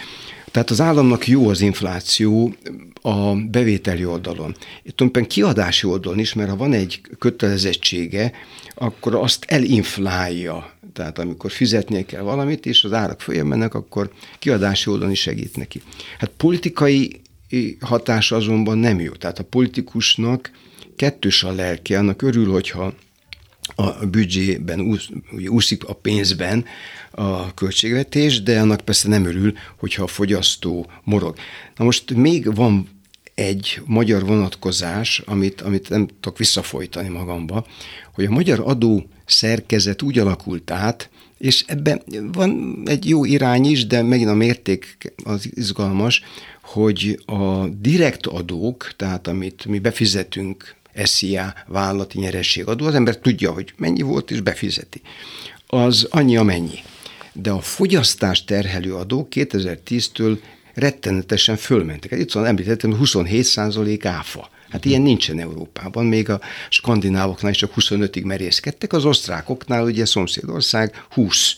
tehát az államnak jó az infláció a bevételi oldalon. Itt tulajdonképpen kiadási oldalon is, mert ha van egy kötelezettsége, akkor azt elinflálja tehát amikor fizetnie kell valamit, és az árak följebb mennek, akkor kiadási oldalon is segít neki. Hát politikai hatás azonban nem jó. Tehát a politikusnak kettős a lelke, annak örül, hogyha a büdzsében úsz, úszik a pénzben a költségvetés, de annak persze nem örül, hogyha a fogyasztó morog. Na most még van egy magyar vonatkozás, amit, amit nem tudok visszafolytani magamba, hogy a magyar adó szerkezet úgy alakult át, és ebben van egy jó irány is, de megint a mérték az izgalmas, hogy a direkt adók, tehát amit mi befizetünk SZIA vállalati nyerességadó, az ember tudja, hogy mennyi volt, és befizeti. Az annyi, amennyi. De a fogyasztás terhelő adó 2010-től rettenetesen fölmentek. Itt van említettem, 27 százalék áfa. Hát ilyen nincsen Európában, még a skandinávoknál is csak 25-ig merészkedtek, az osztrákoknál ugye szomszédország 20.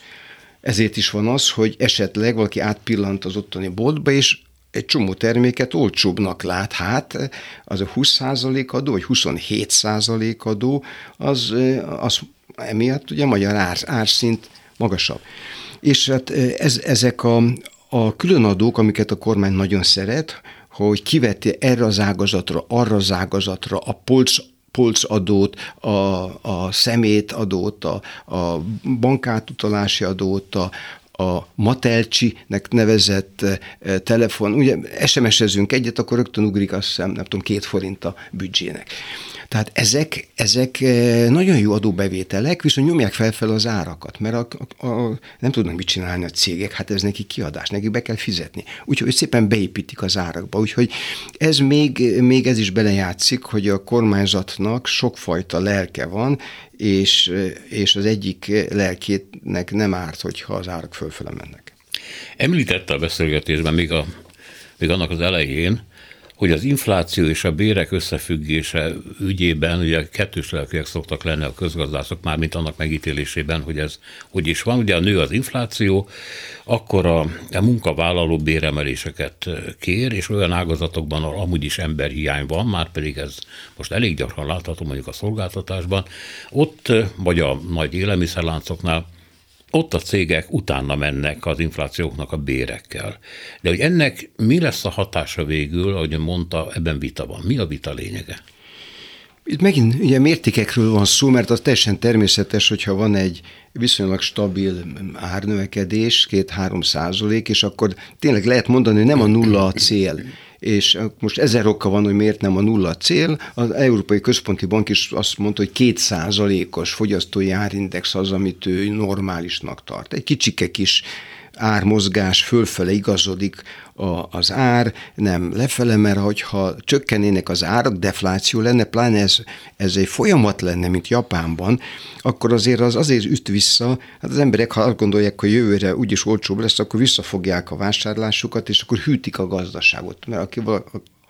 Ezért is van az, hogy esetleg valaki átpillant az ottani boltba, és egy csomó terméket olcsóbbnak lát, hát az a 20% adó, vagy 27% adó, az, az emiatt ugye a magyar ár, árszint magasabb. És hát ez, ezek a, a különadók, amiket a kormány nagyon szeret, hogy kiveti erre az ágazatra, arra az ágazatra a polc polcadót, a, a szemétadót, a, a bankátutalási adót, a, a Matelcsi-nek nevezett eh, telefon, ugye SMS-ezünk egyet, akkor rögtön ugrik azt hiszem, nem tudom, két forint a büdzsének. Tehát ezek, ezek eh, nagyon jó adóbevételek, viszont nyomják felfel az árakat, mert a, a, a, nem tudnak mit csinálni a cégek, hát ez neki kiadás, nekik be kell fizetni. Úgyhogy szépen beépítik az árakba. Úgyhogy ez még, még ez is belejátszik, hogy a kormányzatnak sokfajta lelke van, és, és az egyik lelkétnek nem árt, hogyha az árak fölfele mennek. Említette a beszélgetésben még, a, még annak az elején, hogy az infláció és a bérek összefüggése ügyében ugye kettős lelkűek szoktak lenni a közgazdászok, már mint annak megítélésében, hogy ez hogy is van. Ugye a nő az infláció, akkor a, a munkavállaló béremeléseket kér, és olyan ágazatokban, ahol amúgy is emberhiány van, már pedig ez most elég gyakran látható mondjuk a szolgáltatásban, ott vagy a nagy élelmiszerláncoknál ott a cégek utána mennek az inflációknak a bérekkel. De hogy ennek mi lesz a hatása végül, ahogy mondta, ebben vita van. Mi a vita lényege? Itt megint ugye mértékekről van szó, mert az teljesen természetes, hogyha van egy viszonylag stabil árnövekedés, két-három százalék, és akkor tényleg lehet mondani, hogy nem a nulla a cél és most ezer oka van, hogy miért nem a nulla cél. Az Európai Központi Bank is azt mondta, hogy két százalékos fogyasztói árindex az, amit ő normálisnak tart. Egy kicsike kis ármozgás fölfele igazodik a, az ár, nem lefele, mert hogyha csökkennének az árak, defláció lenne, pláne ez, ez egy folyamat lenne, mint Japánban, akkor azért az azért üt vissza, hát az emberek, ha azt gondolják, hogy jövőre úgyis olcsóbb lesz, akkor visszafogják a vásárlásukat, és akkor hűtik a gazdaságot. Mert aki,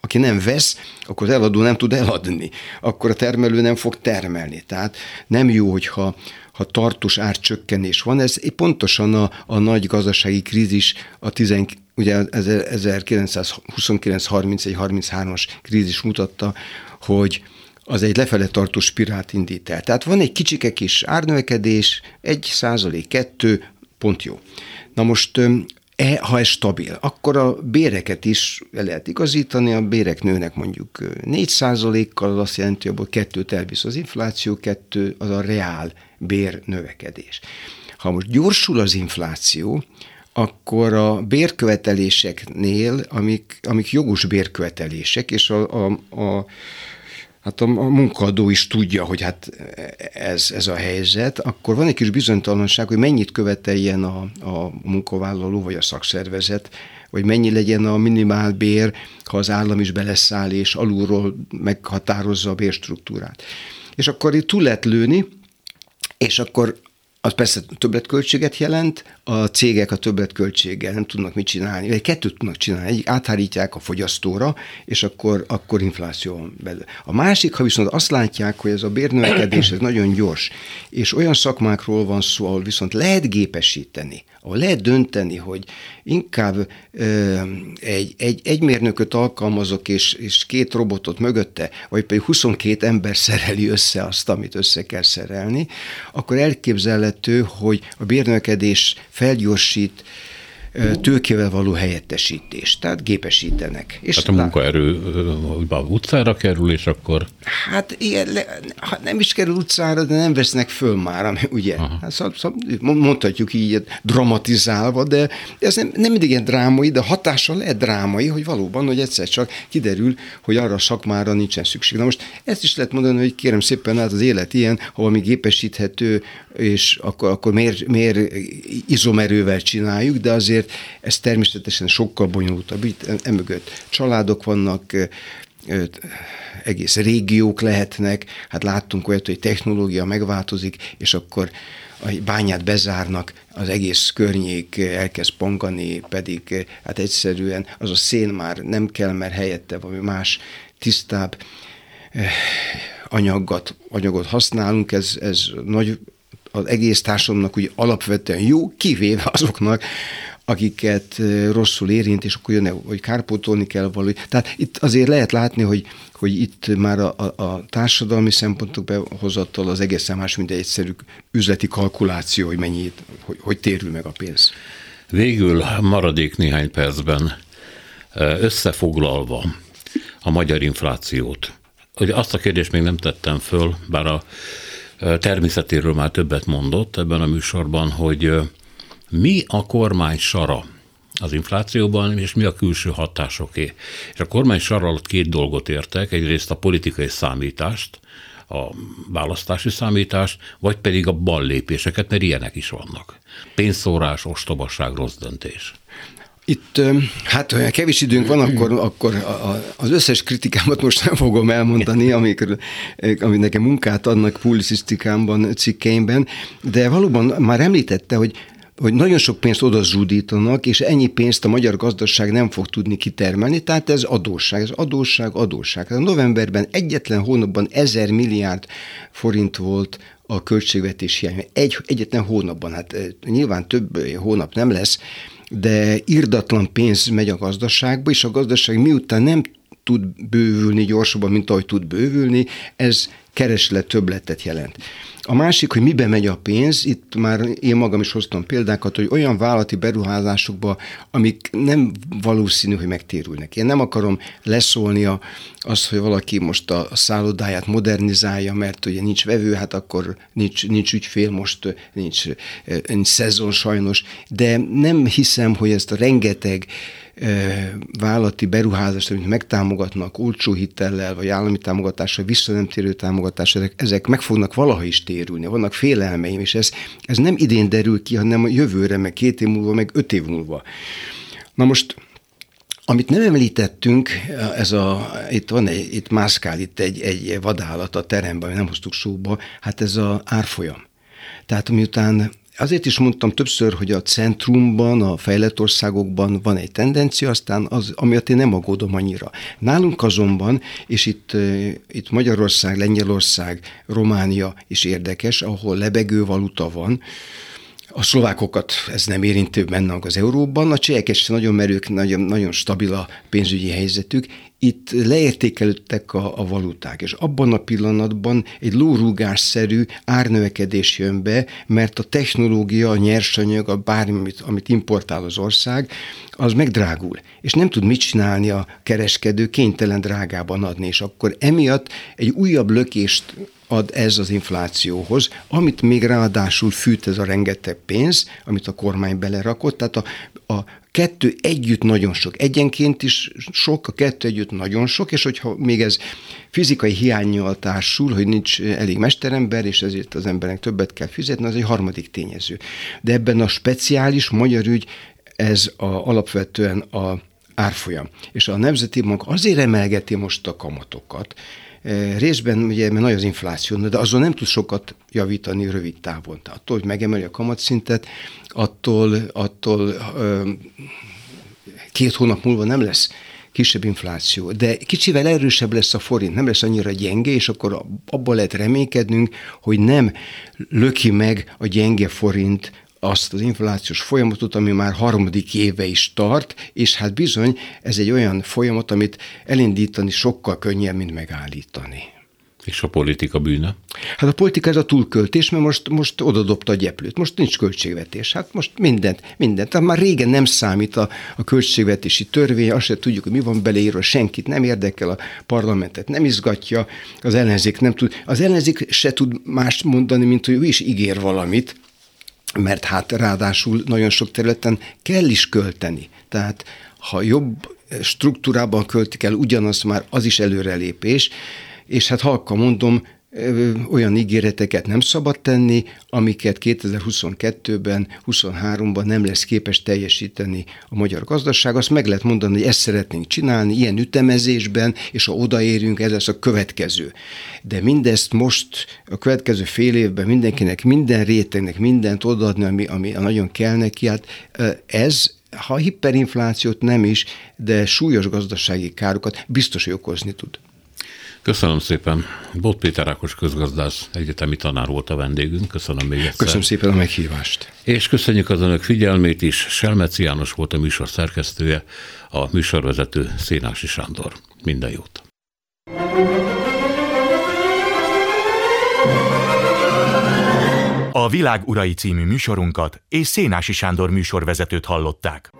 aki nem vesz, akkor az eladó nem tud eladni, akkor a termelő nem fog termelni. Tehát nem jó, hogyha ha tartós árcsökkenés van. Ez pontosan a, a nagy gazdasági krízis, a 10, ugye 1929-31-33-as krízis mutatta, hogy az egy lefele tartó spirált indít el. Tehát van egy kicsike kis árnövekedés, egy százalék, kettő, pont jó. Na most E, ha ez stabil, akkor a béreket is le lehet igazítani, a bérek nőnek mondjuk 4 kal az azt jelenti, hogy kettőt elvisz az infláció, kettő az a reál bér növekedés. Ha most gyorsul az infláció, akkor a bérköveteléseknél, amik, amik jogos bérkövetelések, és a, a, a hát a, a munkadó is tudja, hogy hát ez, ez a helyzet, akkor van egy kis bizonytalanság, hogy mennyit követeljen a, a munkavállaló vagy a szakszervezet, vagy mennyi legyen a minimálbér, ha az állam is beleszáll és alulról meghatározza a bérstruktúrát. És akkor itt túl lehet lőni, és akkor az persze többletköltséget jelent, a cégek a többletköltséggel nem tudnak mit csinálni, vagy kettőt tudnak csinálni, egyik áthárítják a fogyasztóra, és akkor, akkor infláció van belőle. A másik, ha viszont azt látják, hogy ez a bérnövekedés ez nagyon gyors, és olyan szakmákról van szó, ahol viszont lehet gépesíteni, ahol lehet dönteni, hogy inkább ö, egy, egy, egy mérnököt alkalmazok, és, és két robotot mögötte, vagy pedig 22 ember szereli össze azt, amit össze kell szerelni, akkor elképzelhető, hogy a bérnövekedés felgyorsít tőkével való helyettesítés, tehát gépesítenek. És hát a munkaerő a utcára kerül, és akkor... Hát ilyen, ha nem is kerül utcára, de nem vesznek föl már, ugye? Hát, szab, szab, mondhatjuk így dramatizálva, de ez nem, nem mindig ilyen drámai, de hatása lehet drámai, hogy valóban, hogy egyszer csak kiderül, hogy arra a szakmára nincsen szükség. Na most ezt is lehet mondani, hogy kérem szépen, hát az élet ilyen, ha valami gépesíthető, és akkor, akkor miért, miért izomerővel csináljuk, de azért ez természetesen sokkal bonyolultabb. Itt emögött családok vannak, egész régiók lehetnek, hát láttunk olyat, hogy technológia megváltozik, és akkor a bányát bezárnak, az egész környék elkezd pongani, pedig hát egyszerűen az a szén már nem kell, mert helyette valami más tisztább anyagot, anyagot használunk, ez, ez nagy az egész társadalomnak úgy alapvetően jó, kivéve azoknak, akiket rosszul érint, és akkor jönne, hogy kárpótolni kell valahogy. Tehát itt azért lehet látni, hogy, hogy itt már a, a, a társadalmi szempontok behozattal az egészen más, mint egy egyszerű üzleti kalkuláció, hogy mennyit, hogy, hogy térül meg a pénz. Végül maradék néhány percben összefoglalva a magyar inflációt. Hogy azt a kérdést még nem tettem föl, bár a természetéről már többet mondott ebben a műsorban, hogy mi a kormány sara az inflációban, és mi a külső hatásoké. És a kormány sara alatt két dolgot értek, egyrészt a politikai számítást, a választási számítást, vagy pedig a ballépéseket, mert ilyenek is vannak. Pénzszórás, ostobaság, rossz döntés. Itt, hát olyan kevés időnk van, akkor, akkor az összes kritikámat most nem fogom elmondani, amikor, amit nekem munkát adnak publicisztikámban, cikkeimben, de valóban már említette, hogy hogy nagyon sok pénzt oda zsúdítanak, és ennyi pénzt a magyar gazdaság nem fog tudni kitermelni, tehát ez adósság, ez adósság, adósság. A novemberben egyetlen hónapban ezer milliárd forint volt a költségvetés hiány. Egy, egyetlen hónapban, hát nyilván több hónap nem lesz, de irdatlan pénz megy a gazdaságba, és a gazdaság miután nem tud bővülni gyorsabban, mint ahogy tud bővülni, ez kereslet többletet jelent. A másik, hogy mibe megy a pénz, itt már én magam is hoztam példákat, hogy olyan vállalati beruházásokba, amik nem valószínű, hogy megtérülnek. Én nem akarom leszólni a, azt, hogy valaki most a szállodáját modernizálja, mert ugye nincs vevő, hát akkor nincs, nincs ügyfél, most nincs, nincs szezon sajnos, de nem hiszem, hogy ezt a rengeteg vállalati beruházást, amit megtámogatnak olcsó hitellel, vagy állami támogatással, vissza nem térő támogatással, támogatás, ezek, ezek meg fognak valaha is térülni, vannak félelmeim, és ez, ez nem idén derül ki, hanem jövőre, meg két év múlva, meg öt év múlva. Na most amit nem említettünk, ez a, itt van egy, itt mászkál itt egy, egy vadállat a teremben, nem hoztuk szóba, hát ez a árfolyam. Tehát miután Azért is mondtam többször, hogy a centrumban, a fejlett országokban van egy tendencia, aztán az, amiatt én nem aggódom annyira. Nálunk azonban, és itt, itt Magyarország, Lengyelország, Románia is érdekes, ahol lebegő valuta van, a szlovákokat ez nem érinti benne az euróban, a csehek is nagyon merők, nagyon, nagyon stabil a pénzügyi helyzetük, itt leértékelődtek a, a valuták, és abban a pillanatban egy lórúgásszerű árnövekedés jön be, mert a technológia, a nyersanyag, a bármi, amit, amit importál az ország, az megdrágul, és nem tud mit csinálni a kereskedő, kénytelen drágában adni, és akkor emiatt egy újabb lökést ad ez az inflációhoz, amit még ráadásul fűt ez a rengeteg pénz, amit a kormány belerakott, tehát a, a kettő együtt nagyon sok. Egyenként is sok, a kettő együtt nagyon sok, és hogyha még ez fizikai hiányjal társul, hogy nincs elég mesterember, és ezért az embernek többet kell fizetni, az egy harmadik tényező. De ebben a speciális magyar ügy, ez a, alapvetően a árfolyam. És a Nemzeti Bank azért emelgeti most a kamatokat, részben ugye mert nagy az infláció, de azon nem tud sokat javítani rövid távon. Tehát attól, hogy megemeli a kamatszintet, attól, attól két hónap múlva nem lesz kisebb infláció, de kicsivel erősebb lesz a forint, nem lesz annyira gyenge, és akkor abban lehet reménykednünk, hogy nem löki meg a gyenge forint azt az inflációs folyamatot, ami már harmadik éve is tart, és hát bizony ez egy olyan folyamat, amit elindítani sokkal könnyebb, mint megállítani. És a politika bűne? Hát a politika ez a túlköltés, mert most, most odadobta a gyeplőt. Most nincs költségvetés. Hát most mindent, mindent. Tehát már régen nem számít a, a költségvetési törvény, azt se tudjuk, hogy mi van beleírva, senkit nem érdekel, a parlamentet nem izgatja, az ellenzék nem tud. Az ellenzék se tud más mondani, mint hogy ő is ígér valamit, mert hát ráadásul nagyon sok területen kell is költeni. Tehát ha jobb struktúrában költik el ugyanazt, már az is előrelépés, és hát halka mondom, olyan ígéreteket nem szabad tenni, amiket 2022-ben, 23-ban nem lesz képes teljesíteni a magyar gazdaság. Azt meg lehet mondani, hogy ezt szeretnénk csinálni, ilyen ütemezésben, és ha odaérünk, ez lesz a következő. De mindezt most a következő fél évben mindenkinek, minden rétegnek mindent odaadni, ami, ami nagyon kell neki, hát ez ha hiperinflációt nem is, de súlyos gazdasági károkat biztos, hogy okozni tud. Köszönöm szépen. Bot Péter Ákos közgazdász, egyetemi tanár volt a vendégünk. Köszönöm még egyszer. Köszönöm szépen a meghívást. És köszönjük az önök figyelmét is. Selmeci János volt a műsor szerkesztője, a műsorvezető Szénási Sándor. Minden jót. A Világ Urai című műsorunkat és Szénási Sándor műsorvezetőt hallották.